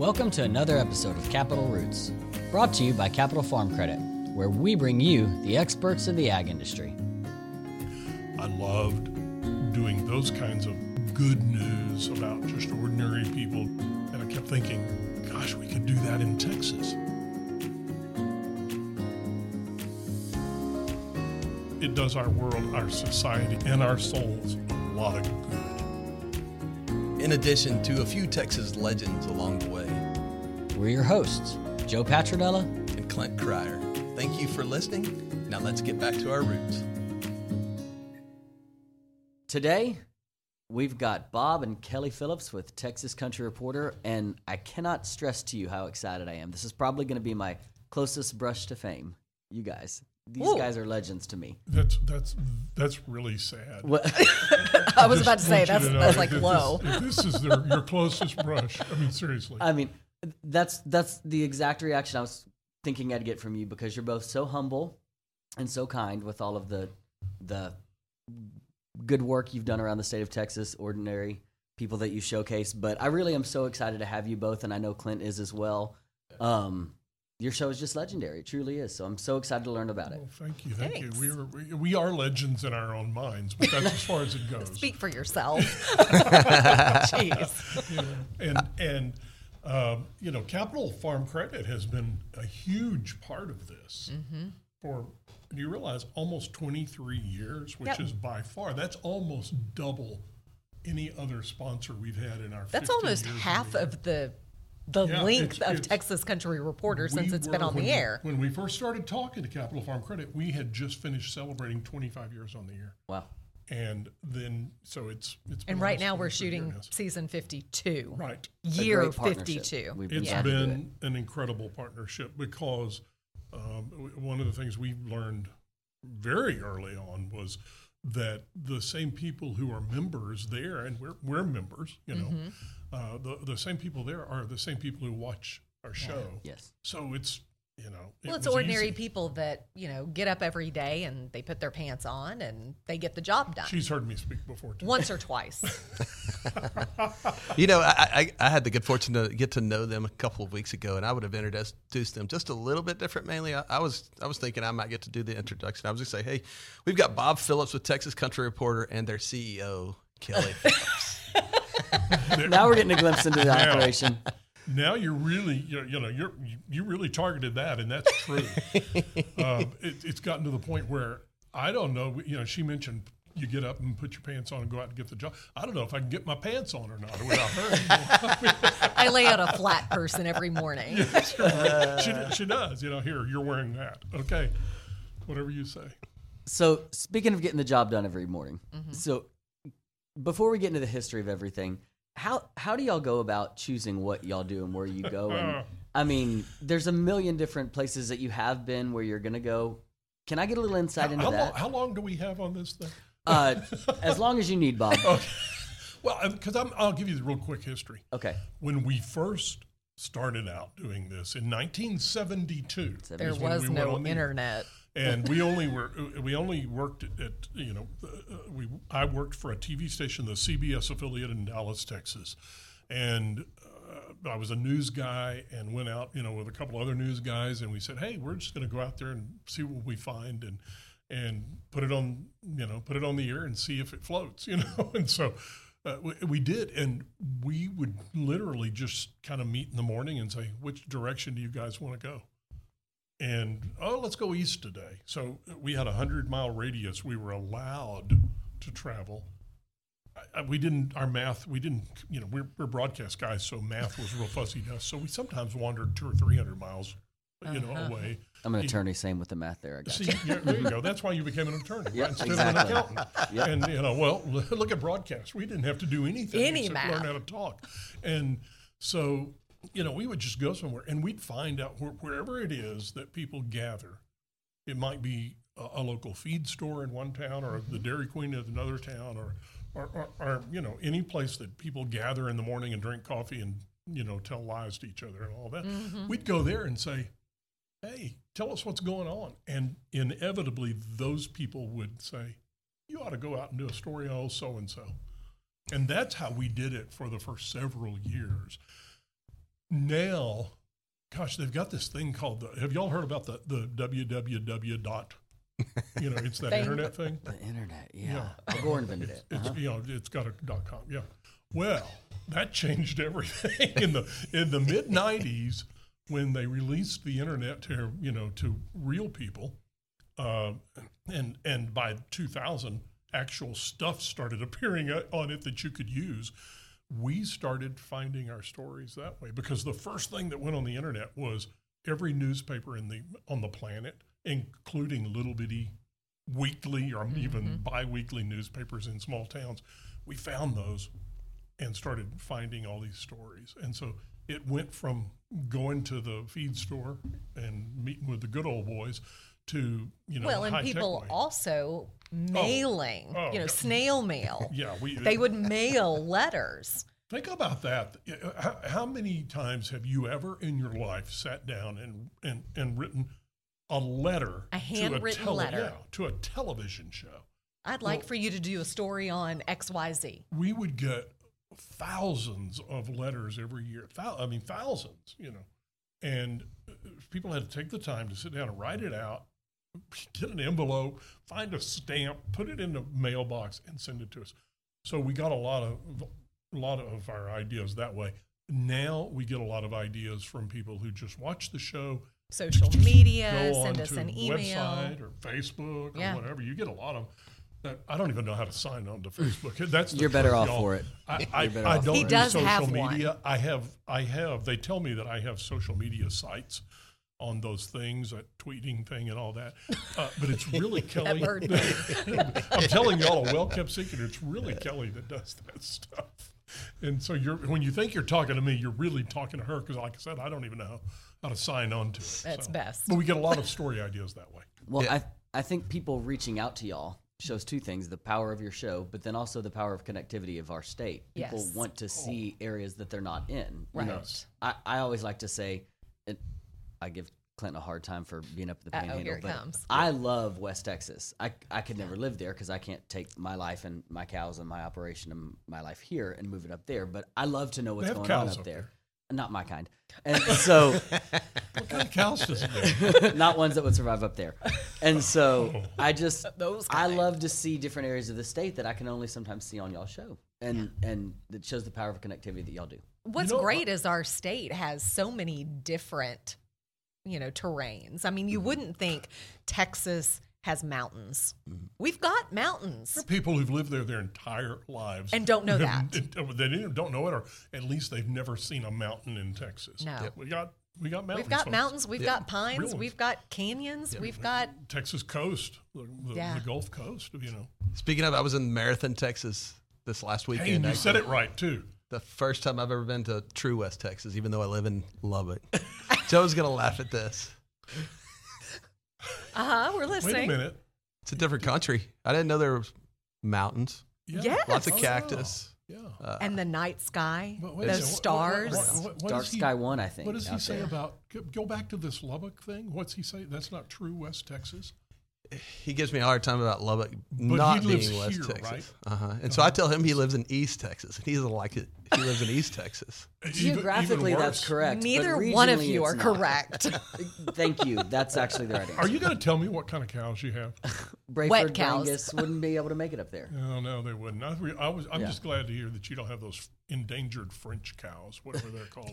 Welcome to another episode of Capital Roots, brought to you by Capital Farm Credit, where we bring you the experts in the ag industry. I loved doing those kinds of good news about just ordinary people. And I kept thinking, gosh, we could do that in Texas. It does our world, our society, and our souls a lot of good. in addition to a few Texas legends along the way. We're your hosts, Joe Patronella. And Clint Cryer. Thank you for listening. Now let's get back to our roots. Today, we've got Bob and Kelly Phillips with Texas Country Reporter, and I cannot stress to you how excited I am. This is probably going to be my closest brush to fame. You guys, these Ooh. guys are legends to me. That's that's that's really sad. What? I was about to say that's to that's like this- low. If this is their, your closest brush, I mean, seriously. I mean, that's that's the exact reaction I was thinking I'd get from you because you're both so humble and so kind with all of the the good work you've done around the state of Texas, ordinary people that you showcase. But I really am so excited to have you both, and I know Clint is as well. Um, your show is just legendary; it truly is. So I'm so excited to learn about it. Well, thank you, thank Thanks. you. We are we, we are legends in our own minds, but that's as far as it goes. Speak for yourself. Jeez. you know, and and um, you know, Capital Farm Credit has been a huge part of this Mm-hmm. for. Do you realize almost 23 years, which Yep. is by far that's almost double any other sponsor we've had in our. That's almost half of the the Yeah, length it's- of it's- Texas Country Reporter since We it's been on the we- air. When we first started talking to Capital Farm Credit, we had just finished celebrating 25 years on the air, Wow. And then so it's it's. been And right now we're shooting season 52. right. Year great 52. We've been It's happy to it. been an incredible partnership because um, one of the things we learned very early on was that the same people who are members there, and we're, we're members, you know, Mm-hmm. uh, the, the same people there are the same people who watch our show. Yes. So it's, you know, it Well, it's ordinary easy. people that, you know, get up every day and they put their pants on and they get the job done. She's heard me speak before too. Once or twice. You know, I, I, I had the good fortune to get to know them a couple of weeks ago, and I would have introduced them just a little bit different. Mainly, I, I was I was thinking I might get to do the introduction. I was going to say, hey, we've got Bob Phillips with Texas Country Reporter and their CEO Kelly Phillips. Now we're getting a glimpse into the Now- operation. Now you're really you you know you're you- you really targeted that and that's true. Um, it, it's gotten to the point where i don't know you know she mentioned you get up and put your pants on and go out and get the job. I don't know if i can get my pants on or not without her I lay out a flat person every morning. she, she does you know here you're wearing that. Okay whatever you say. So, speaking of getting the job done every morning, Mm-hmm. so before we get into the history of everything, how how do y'all go about choosing what y'all do and where you go? And I mean, there's a million different places that you have been where you're gonna go. Can I get a little insight into how, long, that? how long do we have on this thing Uh, as long as you need, Bob. Okay. well because i'll give you the real quick history Okay. when we first started out doing this in 1972 There is when was we went no on the internet. And we only were we only worked at, you know uh, we I worked for a TV station, the CBS affiliate in Dallas, Texas, and uh, I was a news guy and went out you know with a couple other news guys and we said, hey, we're just going to go out there and see what we find and and put it on you know put it on the air and see if it floats you know and so. Uh, we, we did, and we would literally just kind of meet in the morning and say, "Which direction do you guys want to go?" And oh let's go east today so we had a hundred mile radius we were allowed to travel I- I- we didn't our math we didn't you know we're, we're broadcast guys so math was real fuzzy to us so we sometimes wandered two or three hundred miles you know uh-huh. away I'm an attorney. Same with the math there. I got See, you. yeah, there you go. That's why you became an attorney Yeah, right, instead exactly. of an accountant. Yep. And you know, well, look at broadcast. We didn't have to do anything Any except math. learn how to talk. And so, you know, we would just go somewhere and we'd find out where, wherever it is that people gather. It might be a, a local feed store in one town, or the Dairy Queen in another town, or, or, or, or you know, any place that people gather in the morning and drink coffee and you know tell lies to each other and all that. Mm-hmm. We'd go there and say, hey, tell us what's going on. And inevitably, those people would say, you ought to go out and do a story on so and so. And that's how we did it for the first several years. Now, gosh, they've got this thing called the. Have y'all heard about the the www dot? You know, it's that Thing. internet thing. The internet, yeah. Yeah. Al Gore invented it. It's you know, it's got a dot com. Yeah. Well, that changed everything in the in the mid '90s when they released the internet to you know to real people, uh, and and by 2000, actual stuff started appearing on it that you could use. We started finding our stories that way because the first thing that went on the internet was every newspaper in the on the planet, including little bitty weekly or mm-hmm. even bi-weekly newspapers in small towns. We found those and started finding all these stories. And so it went from going to the feed store and meeting with the good old boys to, you know, well, and people way. also mailing, Oh, you know, yeah. snail mail. yeah, we They would mail letters. Think about that. How, how many times have you ever in your life sat down and and, and written a letter, A handwritten to a letter. yeah, to a television show? I'd like for you to do a story on XYZ. we would get thousands of letters every year. I mean, thousands, you know. And uh, people had to take the time to sit down and write it out, get an envelope, find a stamp, put it in the mailbox, and send it to us. So we got a lot of a lot of our ideas that way. Now we get a lot of ideas from people who just watch the show, Social media, send us an email. website or Facebook Yeah. or whatever. You get a lot of. That, I don't even know how to sign on to Facebook. That's You're better off y'all. for it. I, I, better I don't He do does social have one. media. I have I have. They tell me that I have social media sites on those things, that tweeting thing and all that. Uh, but it's really Kelly. I'm telling y'all a well kept secret. It's really Kelly that does that stuff. And so you're when you think you're talking to me, you're really talking to her because, like I said, I don't even know how to sign on to it. That's so. best. But we get a lot of story ideas that way. Well, Yeah. I I think people reaching out to y'all shows two things: the power of your show, but then also the power of connectivity of our state. People Yes. want to see areas that they're not in. You know, Right. I, I always like to say, it, I give Clinton a hard time for being up at the Uh-oh, Panhandle, here it but comes. I love West Texas. I I could never live there because I can't take my life and my cows and my operation and my life here and move it up there. But I love to know what's have going cows on up up there. Not my kind. And so What kind of cows does it have? not ones that would survive up there. And so oh. I just Those I kind. love to see different areas of the state that I can only sometimes see on y'all show. And and it shows the power of connectivity that y'all do. What's You know, great is our state has so many different, you know, terrains. I mean, you mm-hmm. wouldn't think Texas has mountains. Mm-hmm. We've got mountains. There are people who've lived there their entire lives And don't know that. They don't know it, or at least they've never seen a mountain in Texas. No. Yep. we got we got mountains. We've got folks. mountains, we've got pines, we've got canyons, we've got Texas coast, the, the, Yeah. the Gulf Coast. You know, Speaking of, I was in Marathon, Texas this last hey, weekend. and you I- said it right too. The first time I've ever been to True West, Texas, even though I live in Lubbock. Joe's gonna laugh at this. uh-huh, we're listening. Wait listening. a minute. It's a different country. I didn't know there was mountains, Yeah, Yes. lots of Oh, cactus. Yeah. And the night sky, But wait a those minute, what- stars. what- what- what Dark does he- Sky One, I think. What does he out say there. about? go- Go back to this Lubbock thing. What's he say? That's not true, West Texas. He gives me a hard time about Lubbock he not lives being West here, Texas. right? Uh-huh. And so I tell him he lives in East Texas, and he doesn't like it. He lives in East Texas. Geographically, that's worse. correct. but Neither one of regionally, you it's are not. correct. Thank you. That's actually the right answer. Are you going to tell me what kind of cows you have? Braford Wet cows. Brangus wouldn't be able to make it up there. No, no, they wouldn't. I, re- I was. I'm Yeah. just glad to hear that you don't have those endangered French cows, whatever they're called.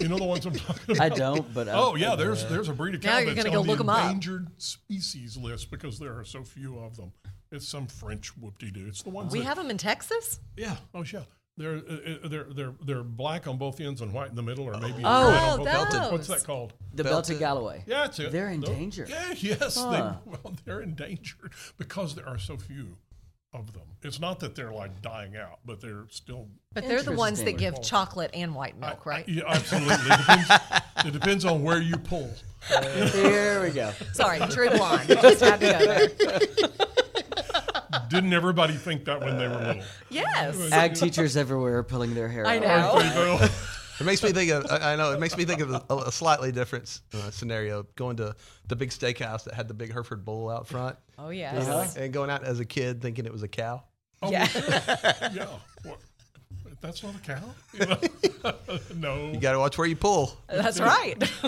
you know the ones I'm talking about. I don't, but uh, Oh yeah, there's there's a breed of cow Now you're that's gonna go on look the 'em up. endangered species list because there are so few of them. It's some French whoop-de-doo. It's the ones we that, have them in Texas? yeah. Oh yeah. They're uh, uh, they're they're they're black on both ends and white in the middle, or maybe Oh, red on both ends. those. What's that called? the Belted- Belted Galloway. Yeah, it's it. They're in Tho- danger. Yeah, yes, Huh. they, well, they're endangered because there are so few of them. It's not that they're like dying out, but they're still. But they're the ones that Interesting. give chocolate and white milk, I- right? yeah, absolutely. it, depends, it depends on where you pull. Here we go. Sorry, True Blonde. Just had to go there. Didn't everybody think that when they were little? Yes. Ag teachers everywhere are pulling their hair I out. know. Aren't they, though? It makes me think of. I I know it makes me think of a, a slightly different uh, scenario. Going to the big steakhouse that had the big Hereford bull out front, Oh, yes. Uh-huh. and going out as a kid thinking it was a cow. Oh, Yeah. yeah. What? That's not a cow? You know? no. You got to watch where you pull. That's right.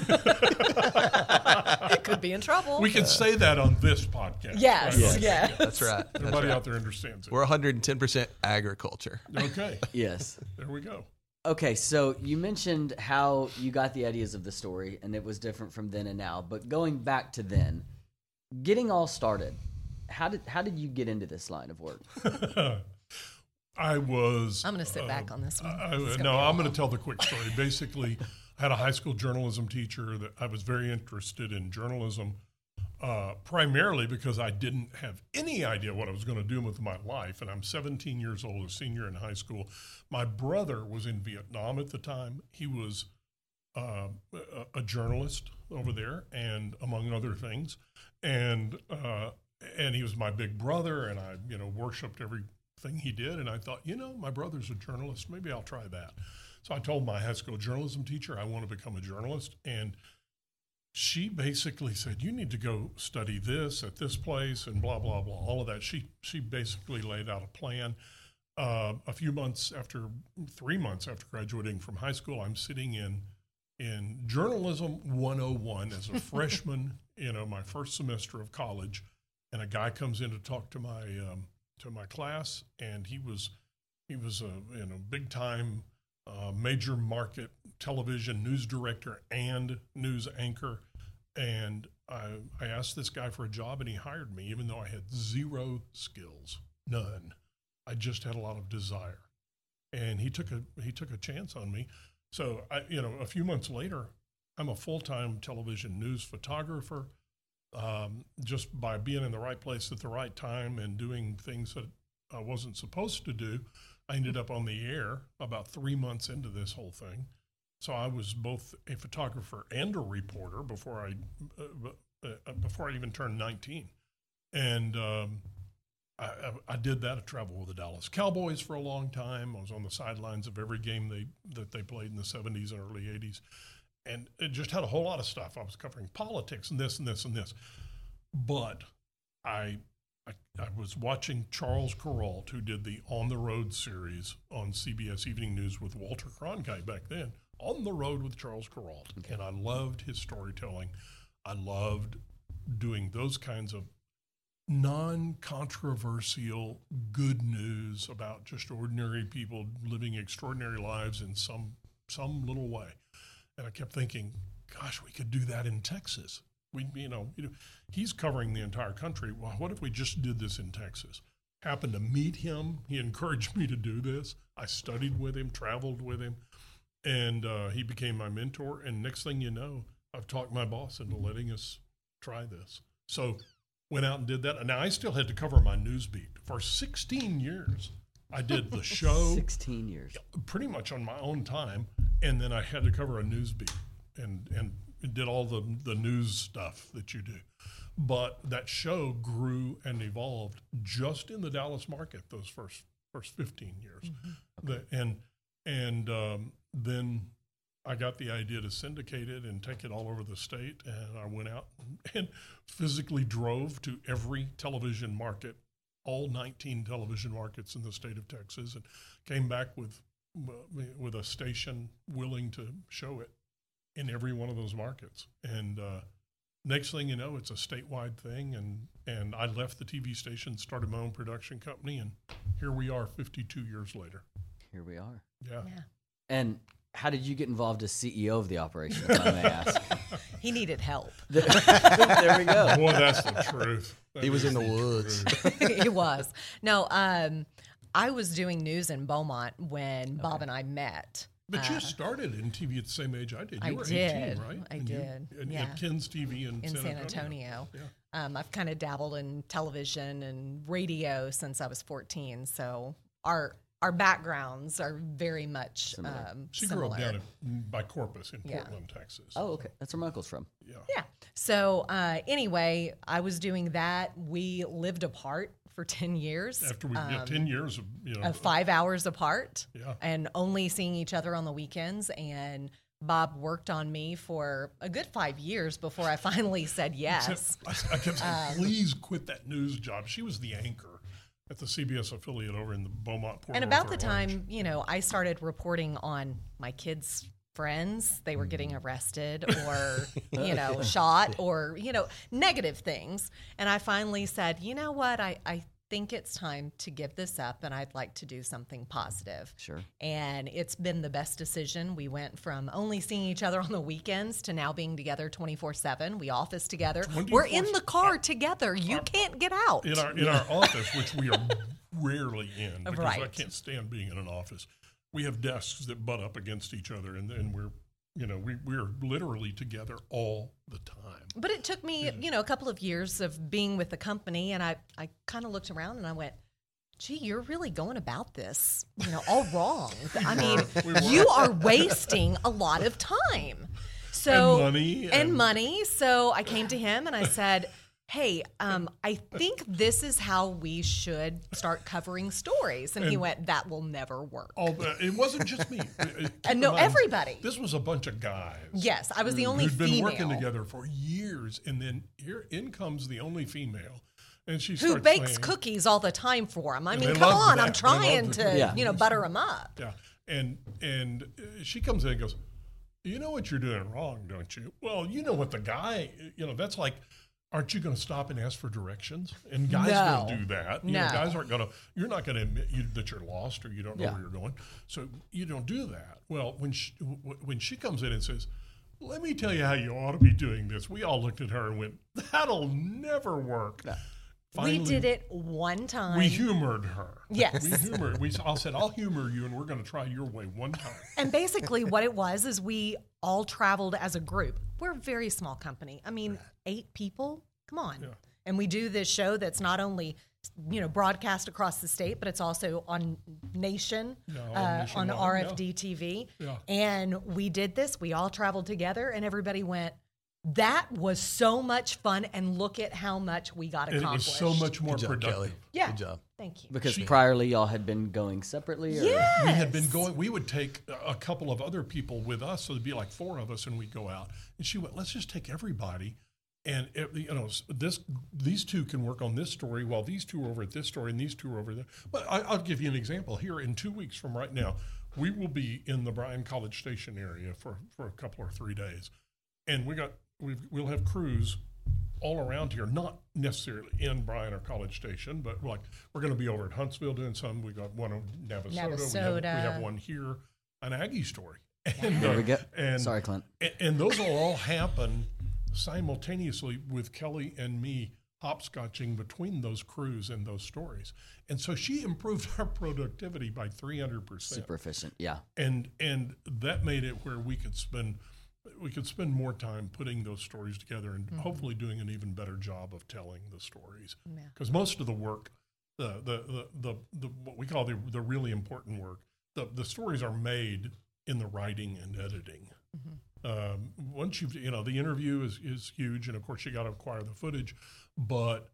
it could be in trouble. We can say that on this podcast. yes, right? yes. That's right. That's Everybody right. out there understands it. We're 110% agriculture. Okay, Yes. there we go. Okay, so you mentioned how you got the ideas of the story, and it was different from then and now. But going back to then, getting all started, how did how did you get into this line of work? I was. I'm going to sit back on this one. I, no, I'm going to tell the quick story. Basically, I had a high school journalism teacher that I was very interested in journalism, uh, primarily because I didn't have any idea what I was going to do with my life. And I'm 17 years old, a senior in high school. My brother was in Vietnam at the time. He was uh, a, a journalist over there, and among other things, and uh, and he was my big brother, and I you know worshipped everything he did, and I thought you know my brother's a journalist, maybe I'll try that. So I told my high school journalism teacher I want to become a journalist, and she basically said you need to go study this at this place and blah blah blah all of that. She she basically laid out a plan. Uh, a few months after, three months after graduating from high school, I'm sitting in in journalism 101 as a freshman, you know, my first semester of college, and a guy comes in to talk to my um, to my class, and he was he was a you know big time uh, major market television news director and news anchor, and I I asked this guy for a job, and he hired me, even though I had zero skills, none. I just had a lot of desire, and he took a he took a chance on me. So I, you know, a few months later, I'm a full time television news photographer. Um, just by being in the right place at the right time and doing things that I wasn't supposed to do, I ended up on the air about three months into this whole thing. So I was both a photographer and a reporter before I uh, uh, before I even turned 19, and um, I, I, I did that. I traveled with the Dallas Cowboys for a long time. I was on the sidelines of every game they that they played in the 70s and early 80s, and it just had a whole lot of stuff. I was covering politics and this and this and this, but I I, I was watching Charles Kuralt, who did the On the Road series on CBS Evening News with Walter Cronkite back then. On the Road with Charles Kuralt, and I loved his storytelling. I loved doing those kinds of non-controversial good news about just ordinary people living extraordinary lives in some some little way. And I kept thinking, gosh, we could do that in Texas. We, you know, you know, he's covering the entire country. Well, what if we just did this in Texas? Happened to meet him. He encouraged me to do this. I studied with him, traveled with him, and uh, he became my mentor. And next thing you know, I've talked my boss into letting us try this. So went out and did that. And now I still had to cover my news beat for 16 years. I did the show 16 years. pretty much on my own time, and then I had to cover a news beat and and did all the the news stuff that you do. But that show grew and evolved just in the Dallas market those first first 15 years, the, and and um, then I got the idea to syndicate it and take it all over the state, and I went out and physically drove to every television market all 19 television markets in the state of Texas and came back with with a station willing to show it in every one of those markets. And uh, next thing you know, it's a statewide thing. And and I left the TV station, started my own production company, and here we are, 52 years later. Here we are. Yeah. Yeah. And how did you get involved as CEO of the operation, if I may ask? He needed help. there we go. Boy, that's the truth. That He was in the woods. he was. No, um, I was doing news in Beaumont when Bob and I met. But you started in TV at the same age I did. You I were did. 18, right? I And you- did, and yeah. At KENS TV in, in San Antonio. Yeah. Um, I've kind of dabbled in television and radio since I was 14. So our our backgrounds are very much Similar. um, She similar. grew up down in, by Corpus in Yeah. Portland, Texas. Oh, okay. That's where Michael's from. yeah. Yeah. So uh, anyway, I was doing that. We lived apart for 10 years. After we um, yeah, ten years of you know five hours apart Yeah. and only seeing each other on the weekends. And Bob worked on me for a good five years before I finally said yes. I, I kept saying, Um, please quit that news job. She was the anchor at the CBS affiliate over in the Beaumont. Port and about the time, you know, I started reporting on my kids' friends, they were getting arrested or, you know, shot or, you know, negative things. And I finally said, you know what? I, I think it's time to give this up and I'd like to do something positive. Sure. And it's been the best decision. We went from only seeing each other on the weekends to now being together 24 7. We office together. We're in the car together. You can't get out. in our in our office, which we are rarely in because I can't stand being in an office. We have desks that butt up against each other, and, and we're you know we we're literally together all the time. But it took me, you know, a couple of years of being with the company, and I, I kind of looked around and I went, "Gee, you're really going about this, you know, all wrong. I mean, We were. you are wasting a lot of time, so And money and, and- money." So I came to him and I said. Hey, um, I think this is how we should start covering stories. And, he went, That will never work. The, it wasn't just me. Keep in no, mind, everybody. This was a bunch of guys. Yes, I was the only who'd been female working together for years, and then here in comes the only female, and she who bakes saying, cookies all the time for him. I mean, come on, that. I'm trying to. Yeah. you know, butter him up. Yeah, and and uh, she comes in and goes, "You know what you're doing wrong, don't you?" Well, you know what the guy, you know, that's like. Aren't you going to stop and ask for directions? And guys No. don't do that. You know, guys aren't going to. You're not going to admit you, that you're lost or you don't know Yeah. where you're going. So you don't do that. Well, when she, w- when she comes in and says, "Let me tell you how you ought to be doing this," we all looked at her and went, "That'll never work." we did it one time. We humored her. Yes. we humored. We I said, "I'll humor you, and we're going to try your way one time." and basically, what it was is we all traveled as a group. We're a very small company. I mean, eight people. Come on. And we do this show that's not only you know broadcast across the state, but it's also on Nation, Yeah, on uh, on Nationwide, RFD TV. Yeah. And we did this. We all traveled together, and everybody went. That was so much fun, and look at how much we got and it was accomplished. so much more Good job, productive. Kelly. Yeah. Good job. Thank you. Because priorly y'all had been going separately? Or? Yeah. We had been going. We would take a- a couple of other people with us, so there'd be like four of us, and we'd go out. And she went, "Let's just take everybody." And it, you know, this these two can work on this story, while these two are over at this story, and these two are over there. But I, I'll give you an example. Here, in two weeks from right now, we will be in the Bryan College Station area for for a couple or three days, and we got we we'll have crews all around here, not necessarily in Bryan or College Station, but like we're going to be over at Huntsville doing some. We got one in Navasota. We, have, we have one here, an Aggie story. And, There uh, we go. and, Sorry, Clint. And, and those will all happen simultaneously with Kelly and me hopscotching between those crews and those stories. And so she improved our productivity by 300% Super efficient. Yeah. and and that made it where we could spend we could spend more time putting those stories together and hopefully doing an even better job of telling the stories. Because most of the work the, the the, the the what we call the the really important work the the stories are made in the writing and editing. Um, once you've you know the interview is is huge and of course you got to acquire the footage but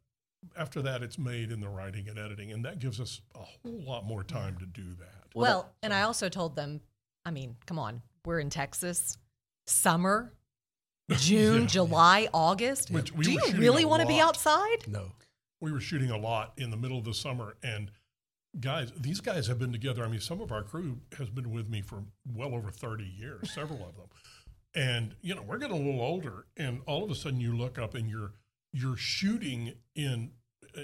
after that it's made in the writing and editing and that gives us a whole lot more time to do that. Well, and I also told them, I mean, come on, we're in Texas, summer, June, Yeah. July, August. Which we Do you really want to be outside? No. we were shooting a lot in the middle of the summer and guys these guys have been together i mean some of our crew has been with me for well over 30 years several of them and you know we're getting a little older and all of a sudden you look up and you're you're shooting in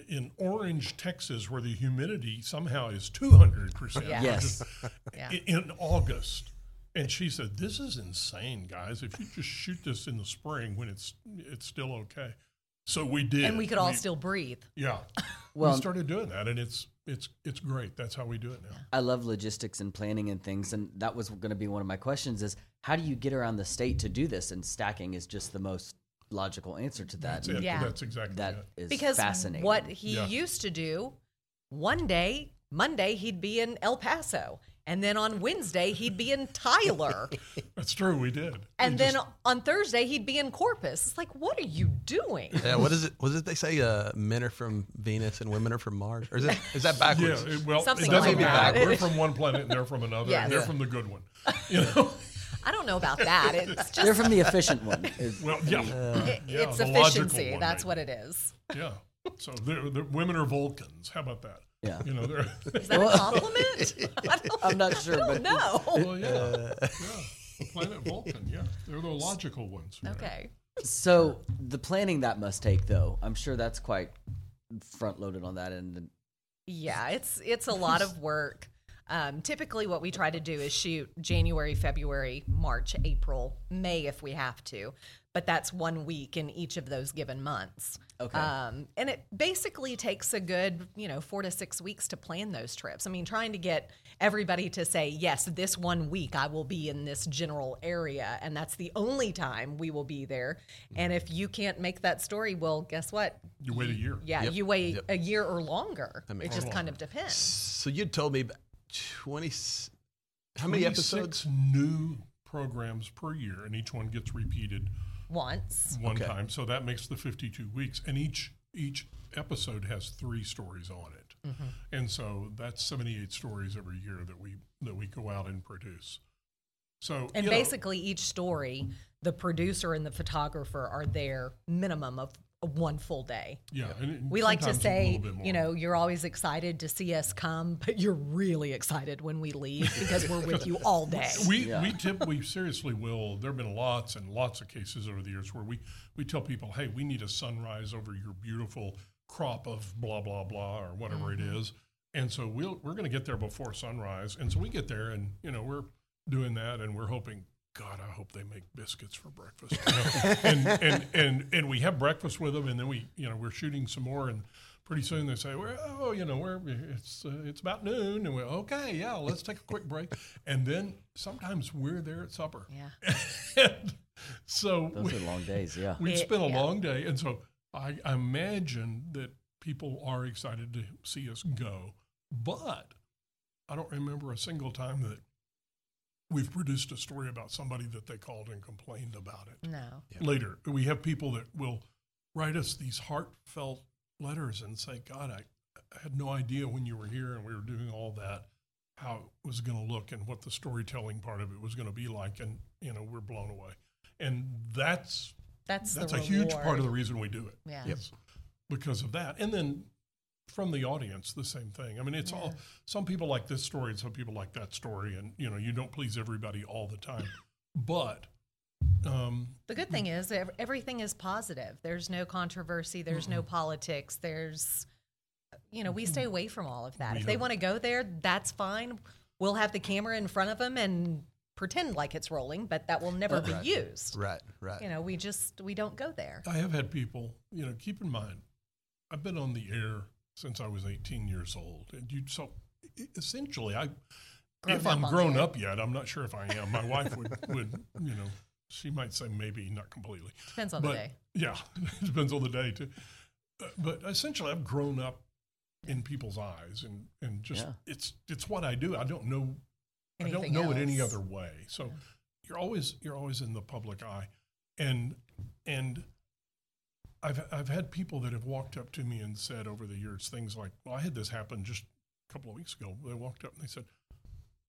in orange texas where the humidity somehow is 200% Yeah. Yes. Yeah. in, in august and she said this is insane guys if you just shoot this in the spring when it's it's still okay so we did And we could all still breathe. yeah. Well- we started doing that and it's it's it's great. That's how we do it now. I love logistics and planning and things, and that was going to be one of my questions: is how do you get around the state to do this? And stacking is just the most logical answer to that. That's it. Yeah. That's exactly That it. is Because fascinating. what he Yeah. used to do, one day, Monday, he'd be in El Paso. And then on Wednesday, he'd be in Tyler. That's true. We did. and We then just- on Thursday, he'd be in Corpus. It's like, what are you doing? Yeah, what is it? What is it they say? Uh, men are from Venus and women are from Mars, or is it is that yeah, backwards? it- well, Something it doesn't like matter. that. We're from one planet and they're from another, Yes. and they're Yeah. from the good one. You know, I don't know about that. It's just They're from the efficient one. well, yeah, it- yeah, it's efficiency. one, That's maybe. what it is. yeah. So they're, they're, women are Vulcans. How about that? Yeah. You know, they're Is that a compliment? I don't, I'm not sure, I but don't well, yeah, uh, yeah. Planet Vulcan, yeah. They're the logical ones. right? Okay. So the planning that must take, though, I'm sure that's quite front loaded on that end. Yeah, it's it's a lot of work. Um, typically, what we try to do is shoot January, February, March, April, May if we have to, but that's one week in each of those given months. Okay. Um, and it basically takes a good, you know, four to six weeks to plan those trips. I mean, trying to get everybody to say, yes, this one week I will be in this general area, and that's the only time we will be there. And if you can't make that story, well, guess what? You wait a year. Yeah, Yep. you wait Yep. a year or longer. It makes just sense. kind of depends. So you told me about 20. How many episodes? new programs per year, and each one gets repeated Once. one Okay. time. So that makes the 52 weeks, and each each episode has three stories on it, Mm-hmm. and so that's 78 stories every year that we that we go out and produce. So And you know, basically, each story, the producer and the photographer are there minimum of one full day. yeah, and We like to say, little bit more. you know, you're always excited to see us come, but you're really excited when we leave because we're with you all day. We Yeah. we tip we seriously will. There have been lots and lots of cases over the years where we we tell people, hey, we need a sunrise over your beautiful crop of blah blah blah or whatever it mm-hmm. is, and so we'll we're going to get there before sunrise, and so we get there and you know we're doing that and we're hoping. God, I hope they make biscuits for breakfast. you know? and, and and and we have breakfast with them, and then we, you know, we're shooting some more, and pretty soon they say, well, oh, you know, we're it's uh, it's about noon, and we're okay, yeah, let's take a quick break, and then sometimes we're there at supper. Yeah. and so Those we, are long days, yeah. we Yeah, spent a yeah. long day, and so I, I imagine that people are excited to see us go, but I don't remember a single time that we've produced a story about somebody that they called and complained about it. No. Later, we have people that will write us these heartfelt letters and say, "God, I, I had no idea when you were here and we were doing all that." How it was going to look and what the storytelling part of it was going to be like, and you know we're blown away, and that's That's, that's the a huge part of the reason we do it. Yeah. It's because of that. And then from the audience, the same thing. I mean, it's all some people like this story and some people like that story, and you know, you don't please everybody all the time. But um, The good thing is everything is positive. There's no controversy. There's no politics. There's, you know, we stay away from all of that. We if they want to go there, that's fine. We'll have the camera in front of them and pretend like it's rolling, but that will never be used. Right, right. You know, we just we don't go there. I have had people, you know, keep in mind, I've been on the air since I was 18 years old, and you so essentially, I Grown if I'm grown up yet, I'm not sure if I am. My wife would would you know, she might say maybe not completely. Depends on but the day. yeah, it depends on the day too. Uh, But essentially, I've grown up in people's eyes, and and just Yeah. it's it's what I do. I don't know I don't know it any other way. So you're always you're always in the public eye, and and I've I've had people that have walked up to me and said over the years things like, "Well, I had this happen just a couple of weeks ago." They walked up and they said,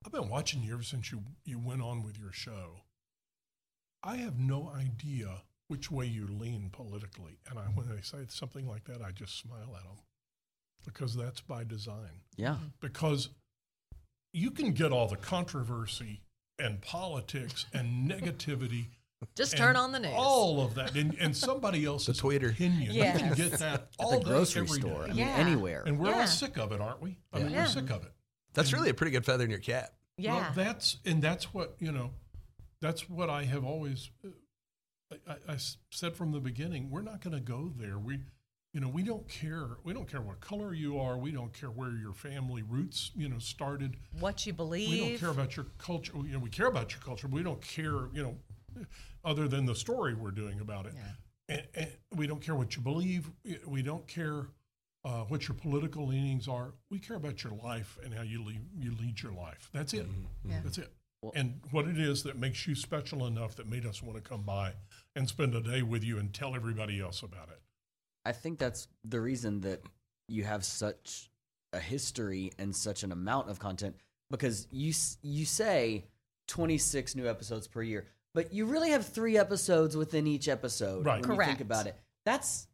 "I've been watching you ever since you you went on with your show. I have no idea which way you lean politically." And I when they say something like that, I just smile at them because that's by design Yeah. because you can get all the controversy and politics and negativity. Just and turn on the news. All of that, and, and somebody else's Tweeter. opinion. You can get that At all the day, grocery every day. store. I mean, Yeah. anywhere. And we're Yeah. all sick of it, aren't we? I mean, Yeah. we're sick of it. That's really a pretty good feather in your cap. yeah. Well, that's and that's what you know. That's what I have always. uh, I, I- I s- said from the beginning. We're not going to go there. We, you know, we don't care. We don't care what color you are. We don't care where your family roots, you know, started. what you believe. We don't care about your culture. You know, we care about your culture, but we don't care, you know, other than the story we're doing about it. And, and we don't care what you believe. We don't care uh, what your political leanings are. We care about your life and how you lead, you lead your life. That's it. Yeah. That's it. and what it is that makes you special enough that made us want to come by and spend a day with you and tell everybody else about it. I think that's the reason that you have such a history and such an amount of content because you you say 26 new episodes per year, but you really have 3 episodes within each episode Right. when you Correct. think about it. That's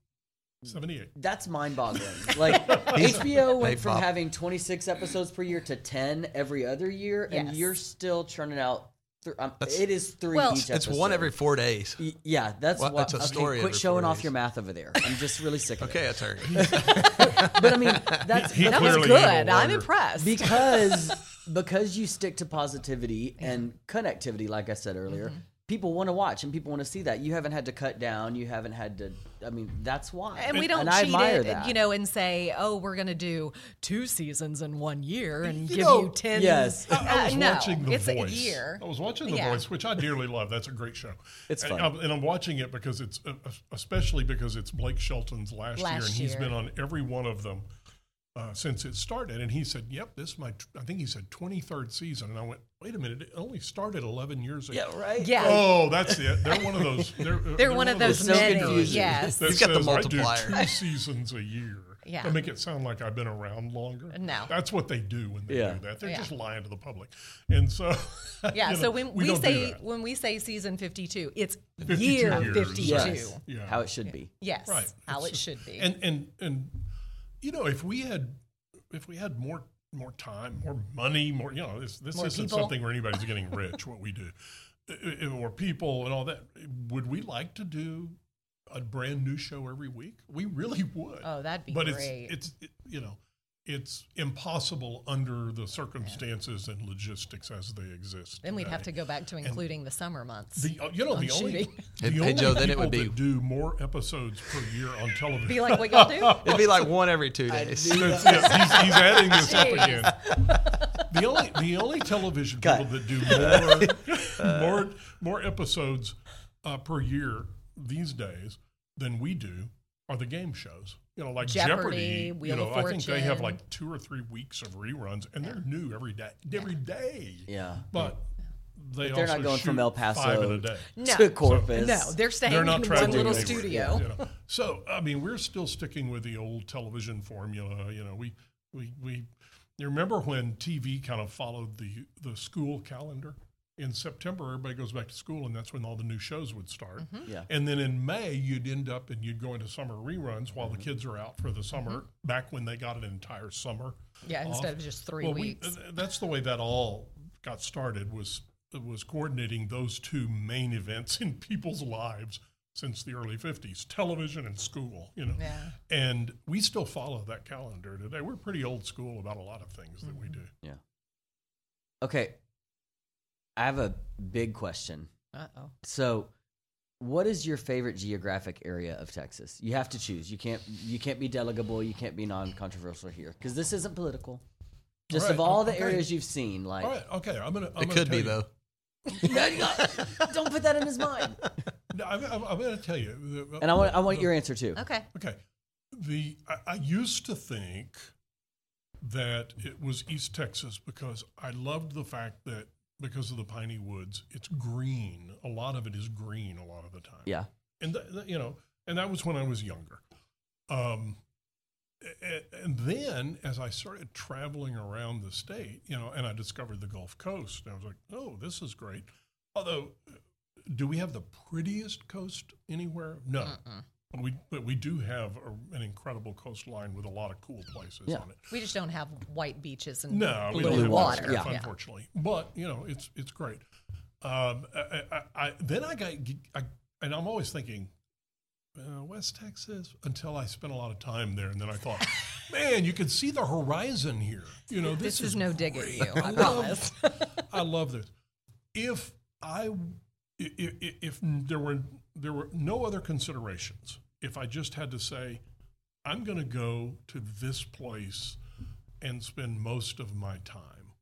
78. that's mind-boggling. like HBO went from Bob. having 26 episodes per year to 10 every other year and Yes. you're still churning out Th- um, it is three Well, each It's episode. one every four days. Y- Yeah, that's Well, what. it's a okay, story quit every showing four off days. your math over there. I'm just really sick of it. Okay, it. attorney. But I mean, that's He That was clearly good. ain't no I'm wonder. impressed. because because you stick to positivity and connectivity like i said earlier Mm-hmm. people want to watch and people want to see that you haven't had to cut down you haven't had to i mean that's why and we don't I cheat admire it, that. you know, and say, "Oh, we're going to do two seasons in one year and You give know, you ten. yes. I, I was Uh, no, watching The it's a Voice. year. I was watching The Yeah. Voice, which I dearly love. That's a great show. It's and, fun. I'm, and I'm watching it because it's, uh, especially because it's Blake Shelton's last, year, Last and he's been on every one of them uh, since it started. And he said, "Yep, this is my, t- I think he said 23rd season." And I went, "Wait a minute, it only started 11 years ago." yeah right Yeah. Oh, that's it. They're one of those. They're, uh, They're one of those so many. Yes. that He's got the says, I do two seasons a year. Yeah. To make it sound like I've been around longer. No. That's what they do when they Yeah. do that. They're Yeah. just lying to the public. And so Yeah. you so when we we, say when we say season fifty-two, it's 52 year years. fifty-two. yes Yeah. how it should be Yes. Right. How It's- it should be. And and and you know, if we had if we had more more time, more money, more you know, this this More isn't people. something where anybody's getting rich. What we do, or people and all that. Would we like to do a brand new show every week? We really would. Oh, that'd be but great. it's it's it, you know. It's impossible under the circumstances and logistics as they exist. then we'd have to go back to including the summer months. The, uh, you know, on the only, shooting. the Hey, hey, only Joe, then it would be- do more episodes per year on television. be like what y'all do. It'd be like one every two days. That's it. He's, he's adding this up again. The only the only television Cut. people that do more more more episodes uh, per year these days than we do are the game shows. You know, like Jeopardy, Jeopardy. Wheel you know, of I think they have like two or three weeks of reruns, and they're new every day. Every day. yeah But they they're not also going from El Paso five in a day. No. to corpus No, they're staying They're in not one little anywhere, studio. you know. So I mean, we're still sticking with the old television formula. You know, we we we. You remember when TV kind of followed the the school calendar? In September, everybody goes back to school, and that's when all the new shows would start. Mm-hmm. Yeah. And then in May, you'd end up and you'd go into summer reruns while Mm-hmm. the kids are out for the summer. Back when they got an entire summer. Yeah, instead of just three Well, weeks. th- that's the way that all got started. Was was coordinating those two main events in people's lives since the early 50s television and school you know Yeah. and we still follow that calendar today we're pretty old school about a lot of things that we Mm-hmm. do yeah okay i have a big question. Uh oh. so what is your favorite geographic area of texas? You have to choose. You can't you can't be delegable. You can't be non-controversial here because this isn't political. Just All of right, all the areas you've seen like all right okay i'm gonna I'm It gonna could be you- though. don't put that in his mind. No, I'm, I'm, I'm gonna tell you. The- and i want i want your answer too. Okay. Okay. The I, I used to think that it was East Texas because I loved the fact that because of the piney woods, it's green. A lot of it is green a lot of the time. yeah And th- th- you know, and that was when I was younger. Um, a- a- and then as I started traveling around the state, you know, and I discovered the Gulf Coast, and I was like, oh, this is great. Although, do we have the prettiest coast anywhere? No. But we, but we do have a, an incredible coastline with a lot of cool places Yeah. on it. We just don't have white beaches and No, we blue don't have water. stuff, Yeah. unfortunately. But you know, it's it's great. Um, I, I, I, then I got, I, and I'm always thinking uh, West Texas until I spent a lot of time there, and then I thought, man, you can see the horizon here. You know, this, This is no dig at you, I love- promise. I love this. If I, if, if there were there were no other considerations, if I just had to say, I'm going to go to this place and spend most of my time,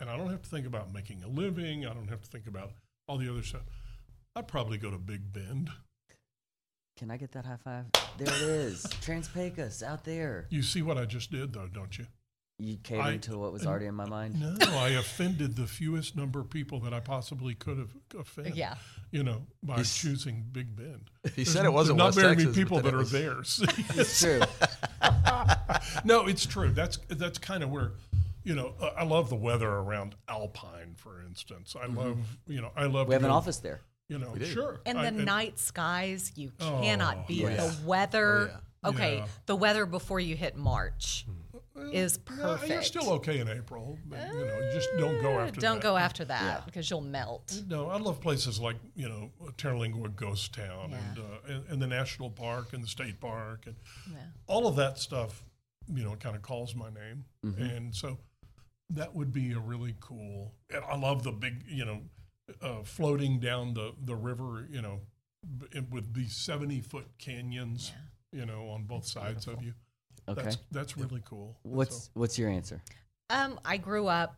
and I don't have to think about making a living. I don't have to think about all the other stuff. I'd probably go to Big Bend. can i get that high five there it is trans pecos out there You see what I just did, though, don't you? You catered I- to what was already in my mind No, I offended the fewest number of people that I possibly could have offended. Yeah. You know, by He's- choosing Big Bend. He There's- said it wasn't there's West not very Texas, many but people then that it are was- there. it's true no, it's true. That's that's kind of where, you know, uh, I love the weather around Alpine, for instance. I love, you know, I love. Mm-hmm. we have to an office there You know, do. sure. And I- the night skies, you Oh, cannot beat yes. the weather. Oh, Okay, Yeah. the weather before you hit March. Is No, perfect. you're still okay in April. But, you know, you just don't go Uh, after Don't that. go after that Yeah. because you'll melt. No, I love places like you know Terlingua Ghost Town Yeah. and, uh, and and the national park and the state park and Yeah. all of that stuff. You know, kind of calls my name, Mm-hmm. and so that would be a really cool. And I love the big, you know, uh, floating down the the river. You know, b- with these seventy foot canyons. You know, on both sides of you. Okay. That's that's really cool. What's So- what's your answer? Um, I grew up,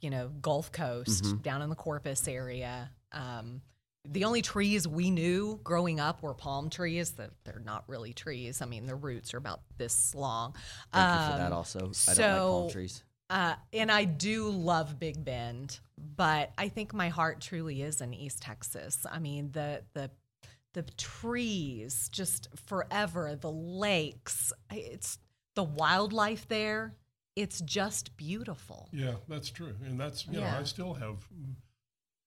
you know, Gulf Coast, Mhm. down in the Corpus area. Um, the only trees we knew growing up were palm trees. That they're not really trees. I mean, their roots are about this long. Thank you for that. Um, Also, I don't like so- palm trees. Uh, and I do love Big Bend, but I think my heart truly is in East Texas. I mean, the the the trees just forever, the lakes, it's the wildlife there. It's just beautiful. Yeah, that's true, and that's you know I still have,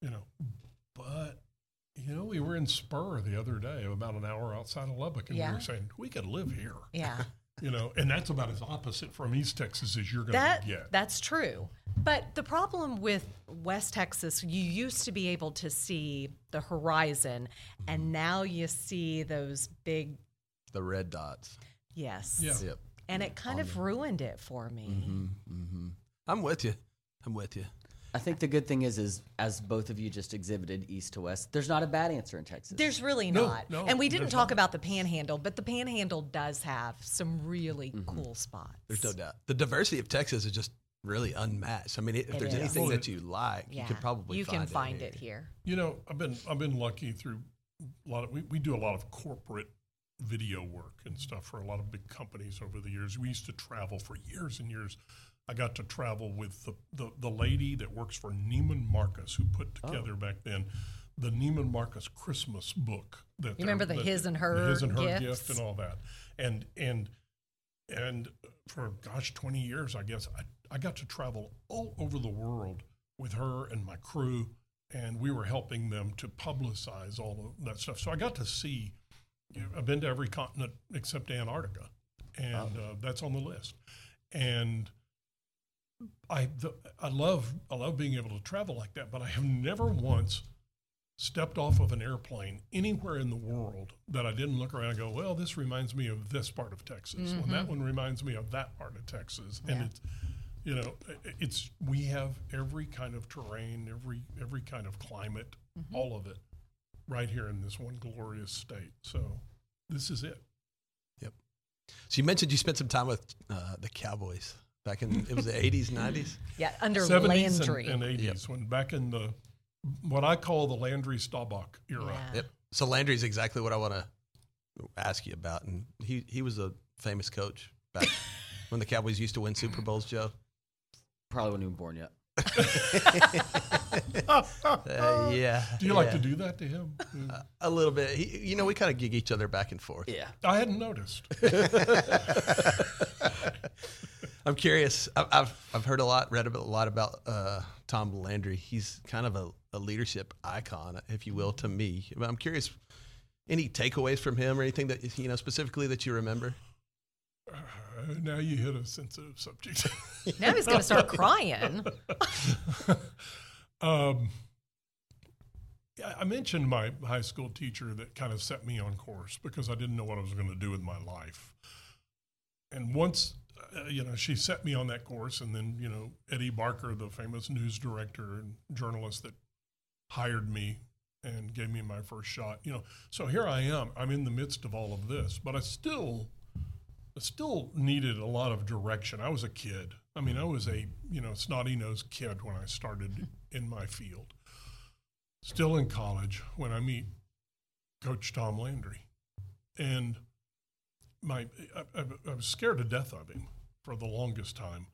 you know, but you know we were in Spur the other day, about an hour outside of Lubbock, and we were saying we could live here, Yeah. you know, and that's about as opposite from East Texas as you're going to get. that's true. But the problem with West Texas, you used to be able to see the horizon, and now you see those big The red dots. yes. Yeah. Yep. And it kind of ruined it for me. Mm-hmm. I'm with you. I'm with you. I think the good thing is, is as both of you just exhibited, east to west. There's not a bad answer in Texas. There's really No, not. no, and we didn't there's talk not. about the panhandle, but the panhandle does have some really Mm-hmm. cool spots. There's no doubt. The diversity of Texas is just really unmatched. I mean, if It there's is. anything that you like, you could probably you find can find it. it here. You know, I've been I've been lucky through a lot of we, we do a lot of corporate video work and stuff for a lot of big companies over the years. We used to travel for years and years. I got to travel with the, the, the lady that works for Neiman Marcus who put together back then the Neiman Marcus Christmas book. That You remember they're- the that- his and her his and her gifts? gift and all that. And and and for gosh, twenty years, I guess I, I got to travel all over the world with her and my crew, and we were helping them to publicize all of that stuff. So I got to see. I've been to every continent except Antarctica, and uh, that's on the list. And I the, I love I love being able to travel like that, but I have never once stepped off of an airplane anywhere in the world that I didn't look around and go, well, this reminds me of this part of Texas. and that one reminds me of that part of Texas. And it's, you know, it's, we have every kind of terrain, every, every kind of climate, all of it right here in this one glorious state. So this is it. Yep. So you mentioned you spent some time with uh, the Cowboys back in it was the 80s, 90s. Yeah, under 70s Landry. and, and 80s when back in the, what I call the Landry Staubach era. Yeah. Yep. So Landry is exactly what I want to ask you about, and he he was a famous coach back when the Cowboys used to win Super Bowls. Joe. Probably wasn't even born yet. Uh, yeah. Do you like to do that to him? a little bit? He, you know, we kind of gig each other back and forth. Yeah. I hadn't noticed. I'm curious. I- I've I've heard a lot, read a lot about uh, Tom Landry. He's kind of a, a leadership icon, if you will, to me. But I'm curious, any takeaways from him or anything that you know specifically that you remember? Uh, now you hit a sensitive subject. now he's going to start crying. um, yeah, I mentioned my high school teacher that kind of set me on course because I didn't know what I was going to do with my life. And once, uh, you know, she set me on that course, and then, you know, Eddie Barker, the famous news director and journalist that hired me and gave me my first shot, you know. So here I am. I'm in the midst of all of this, but I still I still needed a lot of direction. I was a kid. I mean, I was a you know snotty nosed kid when I started in my field. Still in college when I meet Coach Tom Landry, and my I, I, I was scared to death of him for the longest time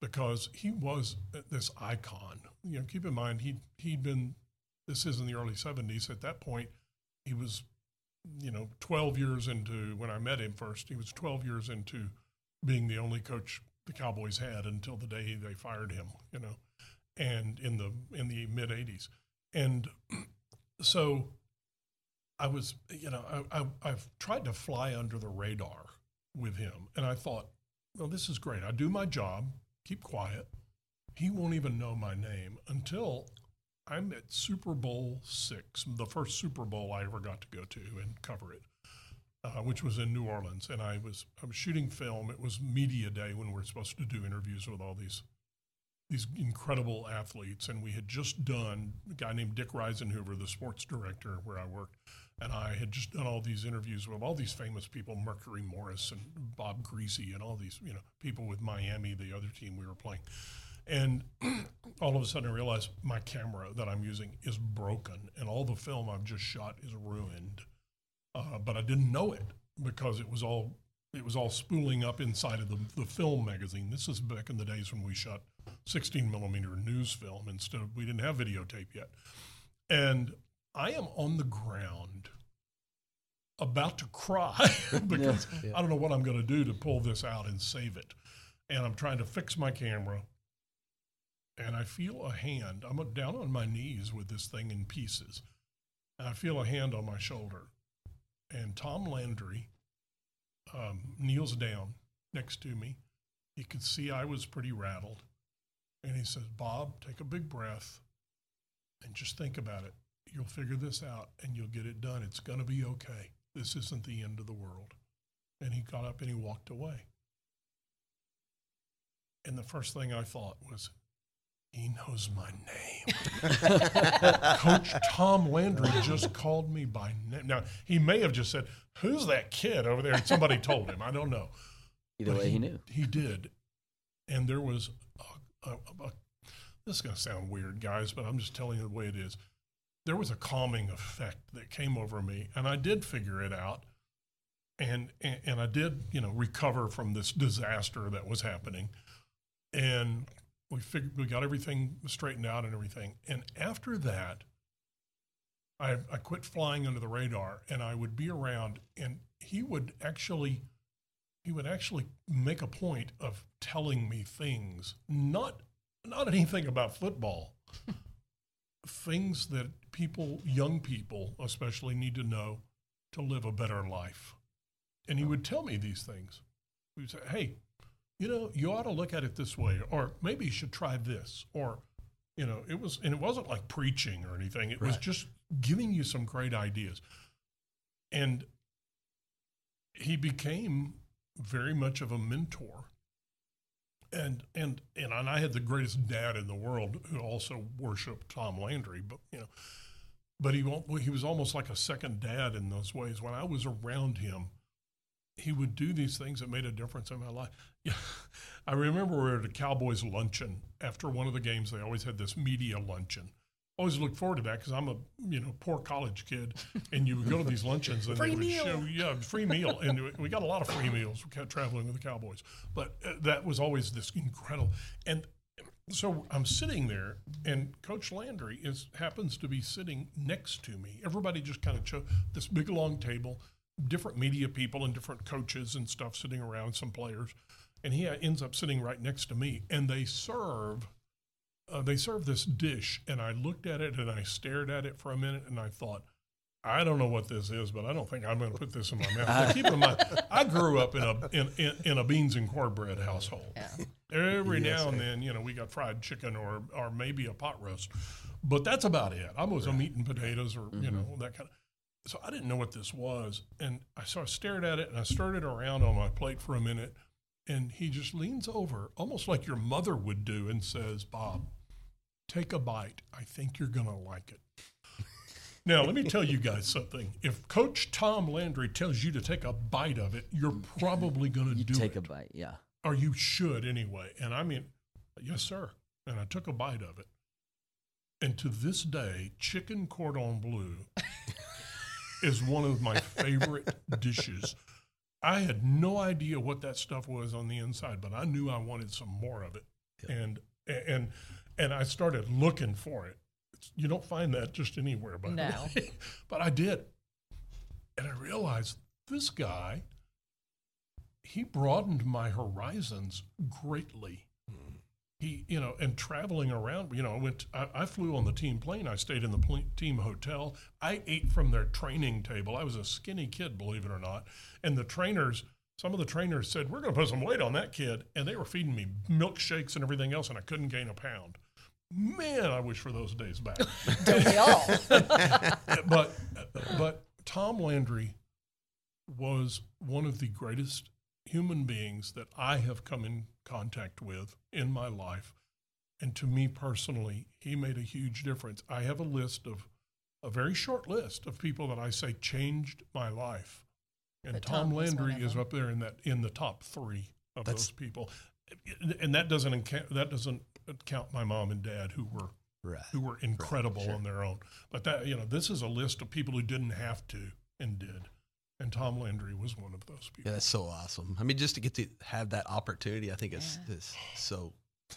because he was this icon. You know, keep in mind he he'd been this is in the early '70s. At that point, he was you know, 12 years into when I met him first, he was 12 years into being the only coach the Cowboys had until the day they fired him, you know, and in the in the mid 80s. And so I was, you know, I, I, I've tried to fly under the radar with him. And I thought, well, this is great. I do my job, keep quiet. He won't even know my name until I'm at Super Bowl six, the first Super Bowl I ever got to go to and cover it, uh, which was in New Orleans. And I was I was shooting film. It was media day when we're supposed to do interviews with all these these incredible athletes. And we had just done a guy named Dick Risenhoover, the sports director where I worked, and I had just done all these interviews with all these famous people, Mercury Morris and Bob Griese and all these you know people with Miami, the other team we were playing. And all of a sudden, I realized my camera that I'm using is broken, and all the film I've just shot is ruined. Uh, but I didn't know it because it was all it was all spooling up inside of the, the film magazine. This is back in the days when we shot 16 millimeter news film instead of we didn't have videotape yet. And I am on the ground about to cry because yeah. I don't know what I'm going to do to pull this out and save it. And I'm trying to fix my camera and I feel a hand. I'm down on my knees with this thing in pieces. And I feel a hand on my shoulder. And Tom Landry um, kneels down next to me. He could see I was pretty rattled. And he says, Bob, take a big breath and just think about it. You'll figure this out and you'll get it done. It's going to be okay. This isn't the end of the world. And he got up and he walked away. And the first thing I thought was, he knows my name. Coach Tom Landry just called me by name. Now, he may have just said, Who's that kid over there? And somebody told him. I don't know. Either but way, he, he, knew. He did. And there was a, a, a, this is going to sound weird, guys, but I'm just telling you the way it is. There was a calming effect that came over me, and I did figure it out. And, and, and I did, you know, recover from this disaster that was happening. And we figured we got everything straightened out and everything. And after that, I, I quit flying under the radar and I would be around and he would actually he would actually make a point of telling me things, not not anything about football. things that people, young people especially, need to know to live a better life. And he would tell me these things. He would say, Hey, you know, you ought to look at it this way, or maybe you should try this, or, you know, it was, and it wasn't like preaching or anything. It right. was just giving you some great ideas. And he became very much of a mentor. And, and and I had the greatest dad in the world who also worshipped Tom Landry, but you know, but he he was almost like a second dad in those ways. When I was around him, he would do these things that made a difference in my life. Yeah, I remember we were at a Cowboys luncheon after one of the games. They always had this media luncheon. Always look forward to that because I'm a you know poor college kid, and you would go to these luncheons and free they would meal. show yeah free meal, and we got a lot of free meals. We kept traveling with the Cowboys, but uh, that was always this incredible. And so I'm sitting there, and Coach Landry is happens to be sitting next to me. Everybody just kind of chose this big long table different media people and different coaches and stuff sitting around, some players, and he ends up sitting right next to me. And they serve, uh, they serve this dish, and I looked at it and I stared at it for a minute, and I thought, I don't know what this is, but I don't think I'm going to put this in my mouth. Now, keep in mind, I grew up in a in, in, in a beans and cornbread household. Yeah. Every yes, now and then, you know, we got fried chicken or or maybe a pot roast, but that's about it. I was right. meat and potatoes or mm-hmm. you know that kind of so I didn't know what this was. And I so I stared at it and I stirred it around on my plate for a minute. And he just leans over, almost like your mother would do, and says, Bob, take a bite. I think you're going to like it. Now, let me tell you guys something. If Coach Tom Landry tells you to take a bite of it, you're probably going to do take it. Take a bite, yeah. Or you should anyway. And I mean, yes, sir. And I took a bite of it. And to this day, chicken cordon bleu is one of my favorite dishes. I had no idea what that stuff was on the inside, but I knew I wanted some more of it, and and and I started looking for it. You don't find that just anywhere, but no. but I did, and I realized this guy. He broadened my horizons greatly he, you know, and traveling around, you know, I went, I, I, flew on the team plane. I stayed in the pl- team hotel. I ate from their training table. I was a skinny kid, believe it or not. And the trainers, some of the trainers said, We're going to put some weight on that kid. And they were feeding me milkshakes and everything else, and I couldn't gain a pound. Man, I wish for those days back. Don't we all? but, but Tom Landry was one of the greatest human beings that I have come in contact with in my life. And to me personally, he made a huge difference. I have a list of a very short list of people that I say changed my life. And But Tom, Tom Landry is up there in that in the top three of That's- those people. And that doesn't that doesn't count my mom and dad who were Right. who were incredible sure. on their own. But that you know, this is a list of people who didn't have to and did. And Tom Landry was one of those people. Yeah, that's so awesome. I mean, just to get to have that opportunity, I think is is so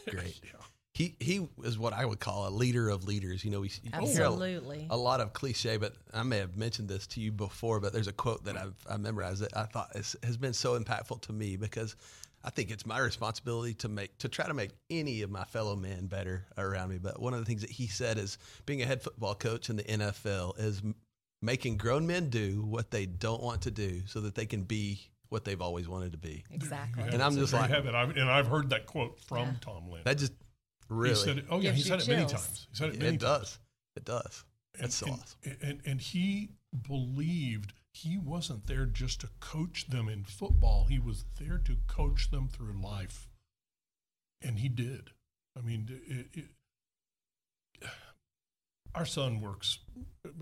great. Yeah. He he is what I would call a leader of leaders. You know, we you hear a- Absolutely. a lot of cliche, but I may have mentioned this to you before. But there's a quote that I've I memorized that I thought is, has been so impactful to me because I think it's my responsibility to make to try to make any of my fellow men better around me. But one of the things that he said is being a head football coach in the NFL is m- making grown men do what they don't want to do so that they can be what they've always wanted to be. Exactly. Yeah, And I'm just there you like- have it. I've, and I've heard that quote from Yeah. Tom Landry. That just really He said it. Oh yeah, he said you it many times. He said it it, many times. does. It does. And- That's so and, awesome. And, and he believed he wasn't there just to coach them in football. He was there to coach them through life, and he did. I mean, it, it, our son works.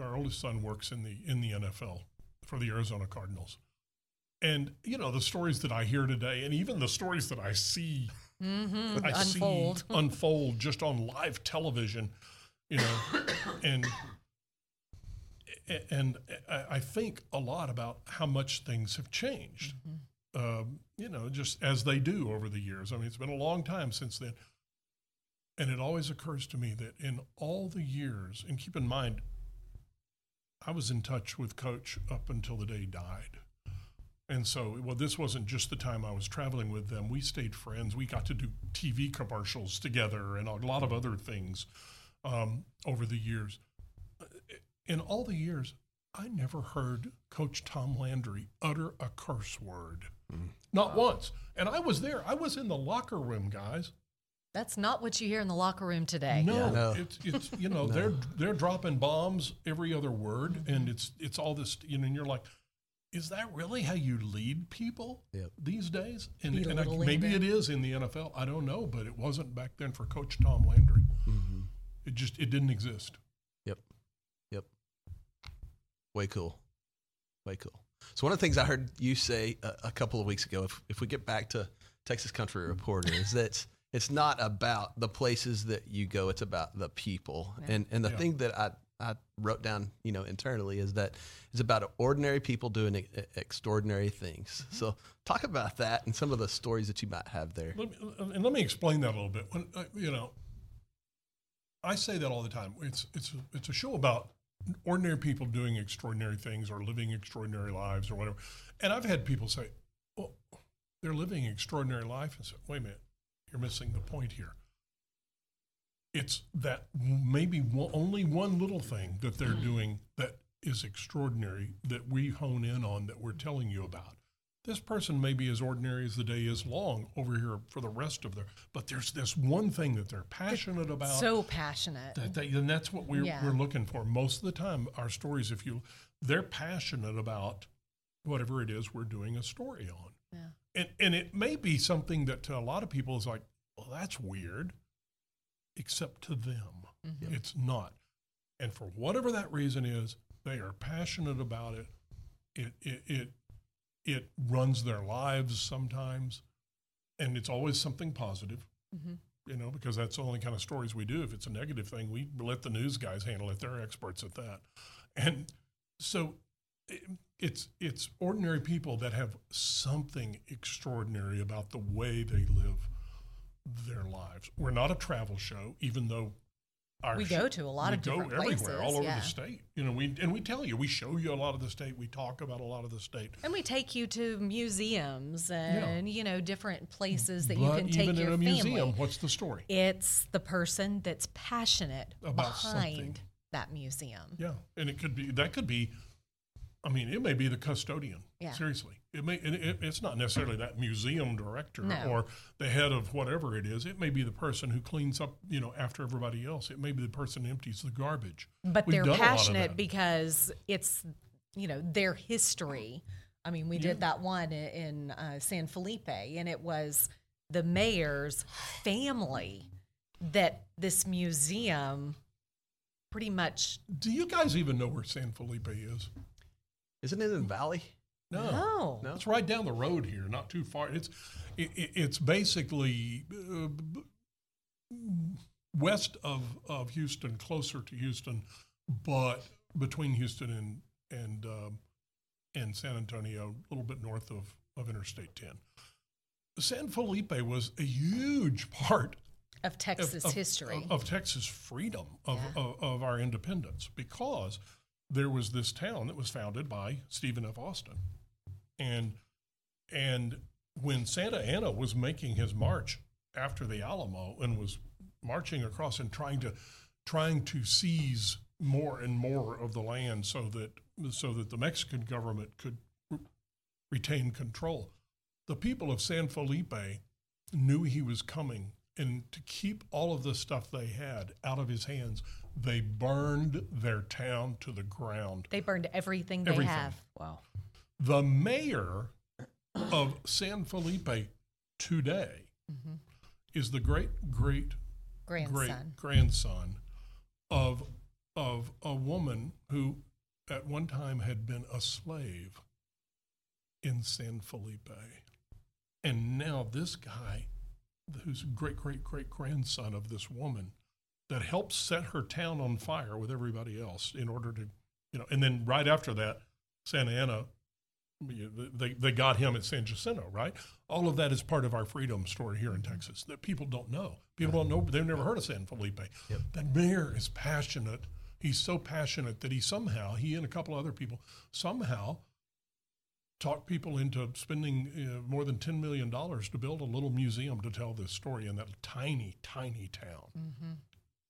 Our oldest son works in the in the NFL for the Arizona Cardinals, and you know the stories that I hear today, and even the stories that I see Mm-hmm. I Unfold. see unfold just on live television, you know, and and I I think a lot about how much things have changed, um, you know, just as they do over the years. I mean, it's been a long time since then, and it always occurs to me that in all the years, and keep in mind, I was in touch with Coach up until the day he died. And so, well, this wasn't just the time I was traveling with them. We stayed friends. We got to do TV commercials together and a lot of other things um, over the years. In all the years, I never heard Coach Tom Landry utter a curse word. Not once. And I was there. I was in the locker room, guys. That's not what you hear in the locker room today. No, No. it's it's you know they're they're dropping bombs every other word, and it's it's all this you know, and you're like, is that really how you lead people Yep. these days? And, and I, maybe it is in the NFL. I don't know, but it wasn't back then for Coach Tom Landry. Mm-hmm. It just it didn't exist. Yep. Yep. Way cool. Way cool. So one of the things I heard you say a, a couple of weeks ago, if, if we get back to Texas Country Reporter, is that it's not about the places that you go; it's about the people. And and the Yeah. thing that I I wrote down, you know, internally is that it's about ordinary people doing e- extraordinary things. So talk about that and some of the stories that you might have there. Let me, and let me explain that a little bit. When uh, you know, I say that all the time. It's it's a, it's a show about ordinary people doing extraordinary things or living extraordinary lives or whatever. And I've had people say, "Well, they're living an extraordinary life," and say, "Wait a minute, you're missing the point here." It's that maybe one, only one little thing that they're mm-hmm. doing that is extraordinary that we hone in on that we're telling you about this person may be as ordinary as the day is long over here for the rest of their but there's this one thing that they're passionate about So passionate. that they, and that's what we're, Yeah. we're looking for most of the time our stories if you they're passionate about whatever it is we're doing a story on Yeah. And and it may be something that to a lot of people is like well that's weird except to them. Mm-hmm. it's not. And for whatever that reason is they are passionate about it. It it it, it runs their lives sometimes. And it's always something positive Mhm. you know because that's the only kind of stories we do. If it's a negative thing we let the news guys handle it. They're experts at that. And so it's it's ordinary people that have something extraordinary about the way they live their lives we're not a travel show even though our We go to a lot we of go different everywhere places, all over yeah. the state you know we and we tell you we show you a lot of the state we talk about a lot of the state And we take you to museums and you know different places that but you can take even your in a family. museum what's the story It's the person that's passionate About behind something. that museum. Yeah, and it could be that could be I mean, it may be the custodian. Yeah. Seriously, it may. It, it- it's not necessarily that museum director No. or the head of whatever it is. It may be the person who cleans up, you know, after everybody else. It may be the person who empties the garbage. but We've they're done a lot of passionate because it's you know their history i mean we did that one in uh, san felipe and it was the mayor's family that this museum pretty much Do you guys even know where San Felipe is? Isn't it in Valley? no, No. It's right down the road here, not too far. It's it, it- it's basically uh, west of, of Houston, closer to Houston, but between Houston and and um, and San Antonio, a little bit north of, of Interstate 10. San Felipe was a huge part of of, texas of- history of, of Texas freedom of, Yeah. of, of our independence because there was this town that was founded by Stephen F. Austin, and and when Santa Anna was making his march after the Alamo and was marching across and trying to trying to seize more and more of the land so that so that the Mexican government could re- retain control. The people of San Felipe knew he was coming, and to keep all of the stuff they had out of his hands, they burned their town to the ground. they burned everything they Everything. have Wow. The mayor of San Felipe today mm-hmm. is the great great great grandson grandson of of a woman who at one time had been a slave in San Felipe. And now this guy, who's great great great grandson of this woman, that helped set her town on fire with everybody else in order to, you know, and then right after that, Santa Anna, they, they got him at San Jacinto, right? All of that is part of our freedom story here in mm-hmm. Texas that people don't know. People don't know, mm-hmm. they've never heard of San Felipe. That mayor is passionate. He's so passionate that he somehow, he and a couple other people, somehow talked people into spending uh, more than $10 million to build a little museum to tell this story in that tiny, tiny town.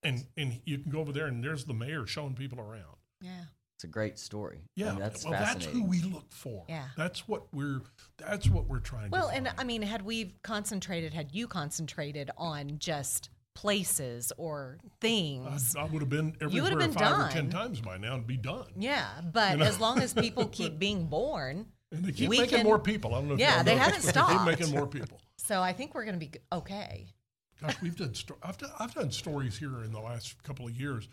And, and you can go over there and there's the mayor showing people around. yeah It's a great story. Yeah, And that's well, that's who we look for. Yeah. that's what we're that's what we're trying to Well, and. I mean, had we concentrated, had you concentrated on just places or things, I, I would have been You everywhere would have been five or ten times by now and be done. yeah. But as long as people keep being born, And they keep We making can- more people. I don't know. If Yeah, they know haven't this, but They stopped. keep making more people. so I think we're going to be okay. Gosh, we've done. Sto- I've done. I've done stories here in the last couple of years.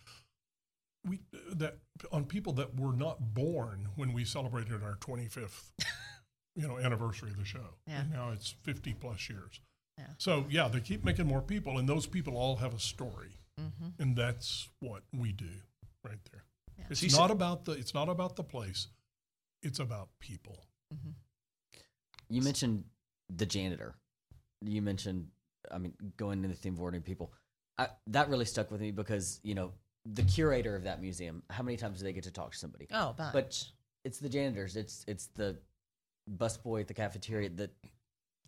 We that on people that were not born when we celebrated our 25th, you know, anniversary of the show. Yeah. And now it's 50 plus years. Yeah. So yeah, they keep making more people, and those people all have a story, Mm-hmm. and that's what we do right there. It's She not said- about the. It's not about the place. It's about people. Mm-hmm. You mentioned the janitor. You mentioned, I mean, going into the theme of ordinary people. I, that really stuck with me because you know the curator of that museum. How many times do they get to talk to somebody? Oh, bunch. But it's the janitors. It's it's the busboy at the cafeteria. That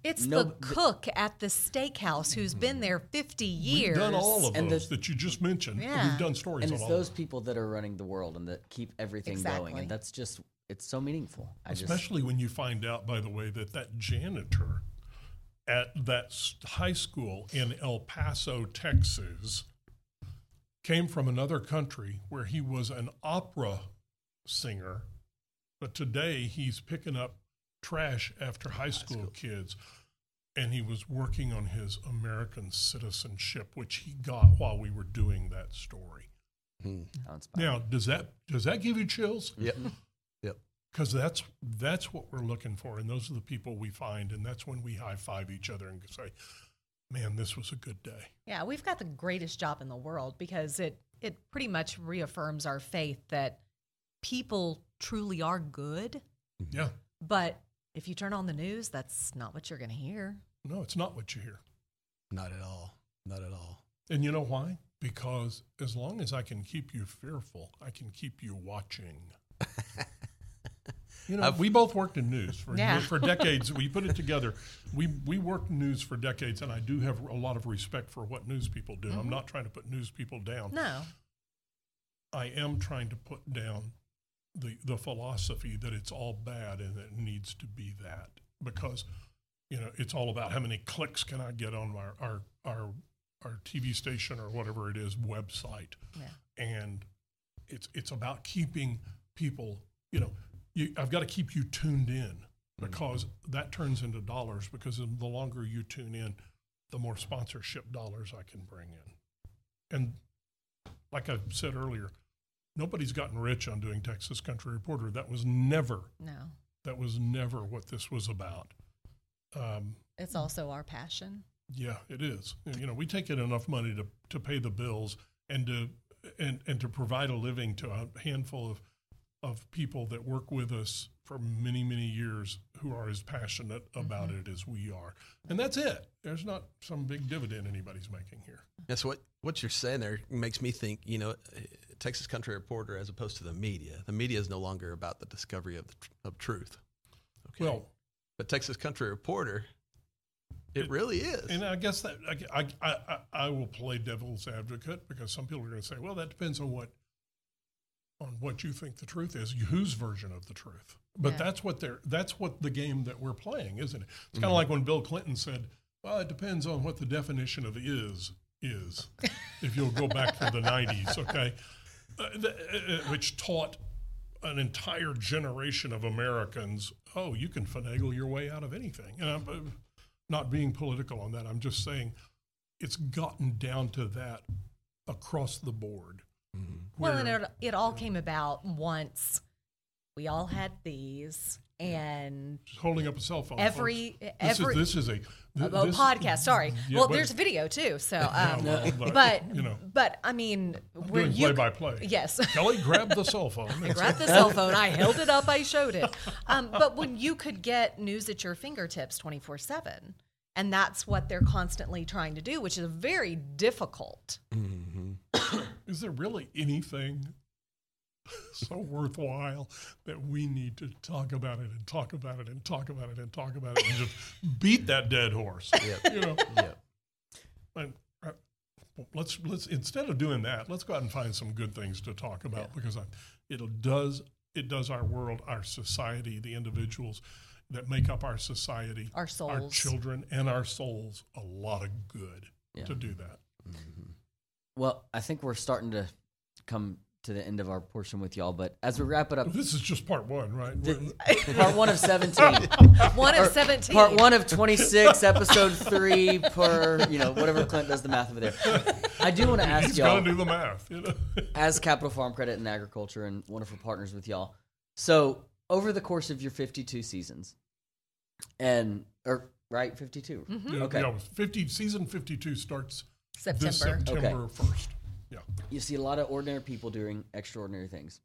it's no- the cook at the steakhouse who's mm-hmm. been there 50 years. We've done all of And those the- that you just mentioned. Yeah. We've done stories and on it's all those of them. people that are running the world and that keep everything going. And that's just it's so meaningful. I just Especially when you find out, by the way, that that janitor at that high school in El Paso, Texas, came from another country where he was an opera singer, but today he's picking up trash after high school kids. And he was working on his American citizenship, which he got while we were doing that story. Hmm. how inspiring. Now, does that does that give you chills? Yep. Yep. because that's that's what we're looking for, and those are the people we find, and that's when we high five each other and say, "Man, this was a good day." Yeah, we've got the greatest job in the world because it it pretty much reaffirms our faith that people truly are good. Mm-hmm. Yeah, But if you turn on the news, that's not what you're going to hear. no, it's not what you hear, Not at all. Not at all. and you know why? Because as long as I can keep you fearful, I can keep you watching. You know, uh, we both worked in news for Yeah. for decades. We put it together. We we worked news for decades, and I do have a lot of respect for what news people do. I'm mm-hmm. not trying to put news people down. No. I am trying to put down the the philosophy that it's all bad and it needs to be that because you know it's all about how many clicks can I get on our our our, our TV station or whatever it is website, Yeah. and it's it's about keeping people. You know, you, I've got to keep you tuned in because that turns into dollars. Because the longer you tune in, the more sponsorship dollars I can bring in. And like I said earlier, nobody's gotten rich on doing Texas Country Reporter. That was never No, that was never what this was about. Um, it's also our passion. yeah, it is. You know, we take in enough money to to pay the bills and to and and to provide a living to a handful of of people that work with us for many many years who are as passionate mm-hmm. about it as we are. And that's it. There's not some big dividend anybody's making here. That's what what you're saying there makes me think. You know, Texas Country Reporter, as opposed to the media, the media is no longer about the discovery of the, tr- of truth. Okay, Well, but Texas Country Reporter, it, really is. And I guess that I, I, I, I will play devil's advocate because some people are going to say, well, that depends on what on what you think the truth is, whose version of the truth. But Yeah. that's what they're that's what the game that we're playing, isn't it? It's kind of like when Bill Clinton said, "Well, it depends on what the definition of is is." if you'll go back to the '90s, okay, uh, the, uh, uh, which taught an entire generation of Americans, oh, you can finagle your way out of anything. And I'm uh, not being political on that. I'm just saying it's gotten down to that across the board. Well, and it, it all came about once we all had these, and Just holding up a cell phone. every folks. This every is, this is a, th- a this- podcast. Sorry. Yeah, well, there's video too. So, Yeah, um, well, but, but you know, but I mean, where doing you play by play. yes. Kelly grabbed the cell phone. I grabbed the cell phone. I held it up. I showed it. Um, but when you could get news at your fingertips 24 7, and that's what they're constantly trying to do, which is very difficult. Is there really anything so worthwhile that we need to talk about it and talk about it and talk about it and talk about it and just beat that dead horse? You know, Yep. And, uh, let's let's instead of doing that, let's go out and find some good things to talk about because I, it does it does our world, our society, the individuals that make up our society, Our souls, our children, and our souls a lot of good Yeah. to do that. Well, I think we're starting to come to the end of our portion with y'all, but as we wrap it up, This is just part one, right? part one of 17. One of 17. Part one of 26, episode three per, you know, whatever Clint does the math over there. I do want to ask He's got y'all, to do the math. You know? as Capital Farm Credit and Agriculture and wonderful partners with y'all. So, over the course of your 52 seasons, and, or, right, 52? Mm-hmm. Yeah, Okay. yeah, 50, season 52 starts this September. September 1st. Yeah. You see a lot of ordinary people doing extraordinary things.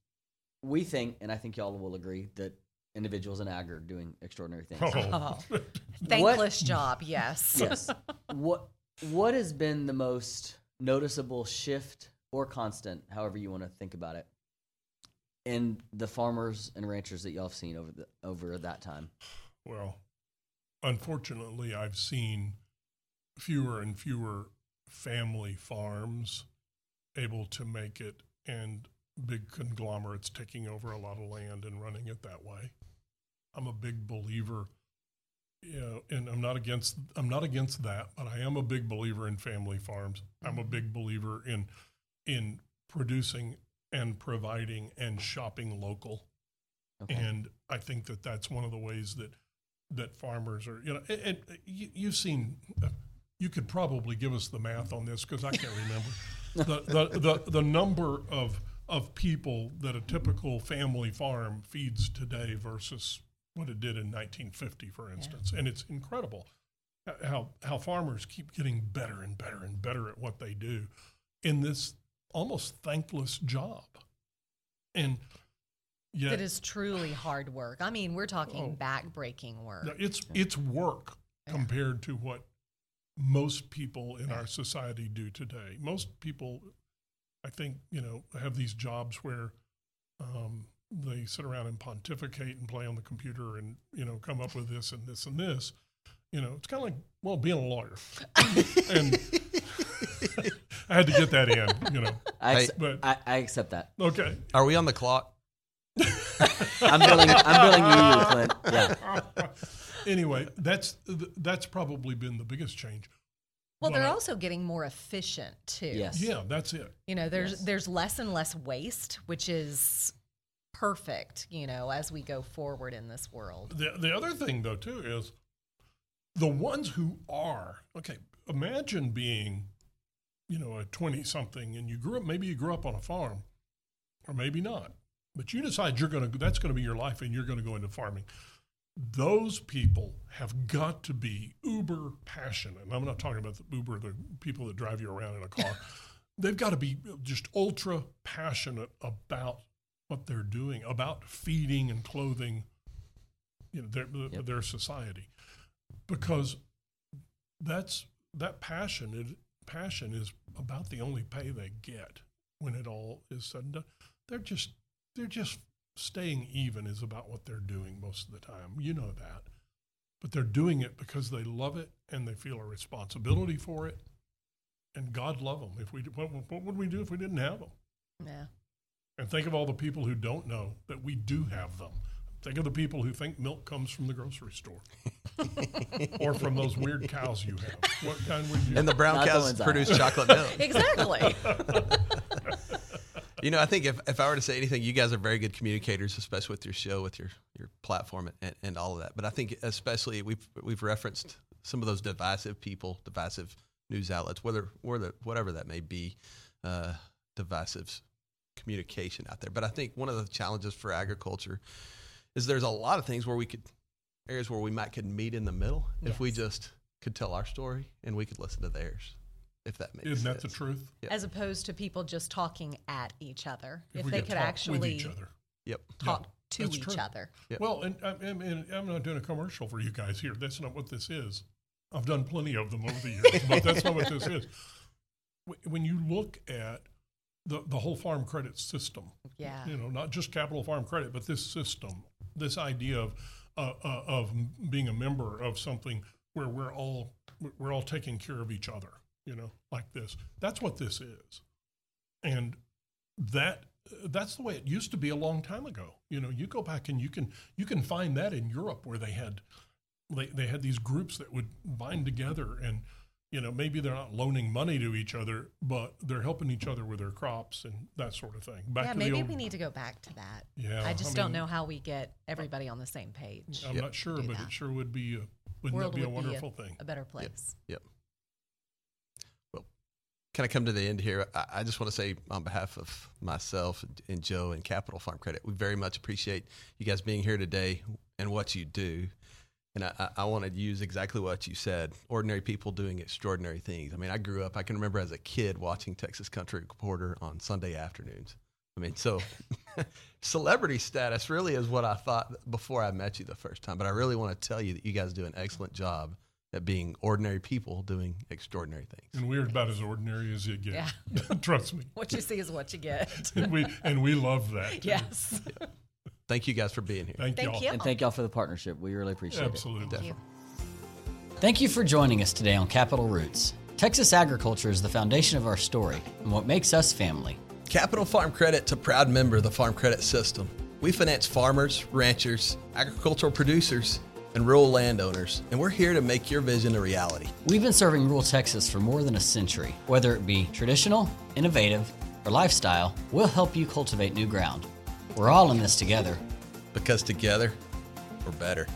We think, and I think y'all will agree, that individuals in ag are doing extraordinary things. Oh. Oh, thankless job, yes. yes. What what has been the most noticeable shift or constant, however you want to think about it, in the farmers and ranchers that y'all have seen over the over that time? Well, unfortunately, I've seen fewer and fewer family farms able to make it and big conglomerates taking over a lot of land and running it that way. I'm a big believer you know, and I'm not against I'm not against that, but I am a big believer in family farms. I'm a mm-hmm. big believer in in producing and providing and shopping local. Okay. And I think that that's one of the ways that that farmers are, you know, and, and you, you've seen, you could probably give us the math on this because I can't remember the, the, the, the number of, of people that a typical family farm feeds today versus what it did in 1950, for instance. And it's incredible how, how farmers keep getting better and better and better at what they do in this almost thankless job. And yet, It is truly hard work. I mean, we're talking Oh. back-breaking work. It's it's work compared to what most people in our society do today. Most people, I think, you know, have these jobs where um, they sit around and pontificate and play on the computer and you know come up with this and this and this. You know, it's kind of like well being a lawyer, and I had to get that in. You know, I, Hey. accept, But- I, I accept that. okay, Are we on the clock? I'm billing. I'm billing you, Clint. Yeah. anyway, that's that's probably been the biggest change. Well, they're also getting more efficient too. Yes. Yeah, that's it. You know, there's there's less and less waste, which is perfect. You know, as we go forward in this world. The the other thing though too is the ones who are okay. Imagine being, you know, a twenty something, and you grew up. Maybe you grew up on a farm, or maybe not. But you decide you're going to. That's going to be your life, and you're going to go into farming those people have got to be uber passionate. And I'm not talking about the uber, the people that drive you around in a car. They've got to be just ultra passionate about what they're doing, about feeding and clothing you know, their, yep. their society. Because that's that passion, it, passion is about the only pay they get when it all is said and done. They're just they're just staying even is about what they're doing most of the time. You know that. But they're doing it because they love it and they feel a responsibility for it. And God love them. If we, what, what would we do if we didn't have them? Yeah. And think of all the people who don't know that we do have them. Think of the people who think milk comes from the grocery store or from those weird cows you have. What kind would you? And the brown Not cows the produce chocolate milk. exactly. you know, I think if, if I were to say anything, you guys are very good communicators, especially with your show, with your, your platform, and, and all of that. But I think especially we've we've referenced some of those divisive people, divisive news outlets, whether whether whatever that may be, uh, divisive communication out there. But I think one of the challenges for agriculture is there's a lot of things where we could areas where we might could meet in the middle yes. if we just could tell our story and we could listen to theirs if that makes sense. Isn't sense. that the truth? Yep. As opposed to people just talking at each other. If, if they could actually with each other. Yep. talk yeah, to each true. other. Yep. Well, and, and, and, I'm not doing a commercial for you guys here. That's not what this is. I've done plenty of them over the years, but that's not what this is. When you look at the, the whole farm credit system, yeah, you know, not just capital farm credit, but this system, this idea of uh, uh, of being a member of something where we're all we're all taking care of each other you know, like this. That's what this is. And that that's the way it used to be a long time ago. You know, you go back and you can you can find that in Europe where they had they, they had these groups that would bind together and you know maybe they're not loaning money to each other but they're helping each other with their crops and that sort of thing back to yeah maybe old, we need to go back to that yeah i just I don't know how we get everybody on the same page i'm yep. not sure but that. it sure would be a, wouldn't World that be would a wonderful be a, thing a better place yep. yep kind of come to the end here, I, just want to say on behalf of myself and Joe and Capital Farm Credit, we very much appreciate you guys being here today and what you do. And I, I want to use exactly what you said ordinary people doing extraordinary things. I mean, I grew up, I can remember as a kid watching Texas Country Reporter on Sunday afternoons. I mean, so celebrity status really is what I thought before I met you the first time. But I really want to tell you that you guys do an excellent job at being ordinary people doing extraordinary things. And we're about as ordinary as you get. Yeah. Trust me. What you see is what you get. and we and we love that. Too. Yes. Yeah. Thank you guys for being here. Thank, thank y'all. you. And thank y'all for the partnership. We really appreciate Absolutely. it. Absolutely. Thank you for joining us today on Capital Roots. Texas agriculture is the foundation of our story and what makes us family. Capital Farm Credit's a proud member of the Farm Credit System. We finance farmers, ranchers, agricultural producers, and rural landowners, and we're here to make your vision a reality. We've been serving rural Texas for more than a century. Whether it be traditional, innovative, or lifestyle, we'll help you cultivate new ground. We're all in this together. Because together, we're better.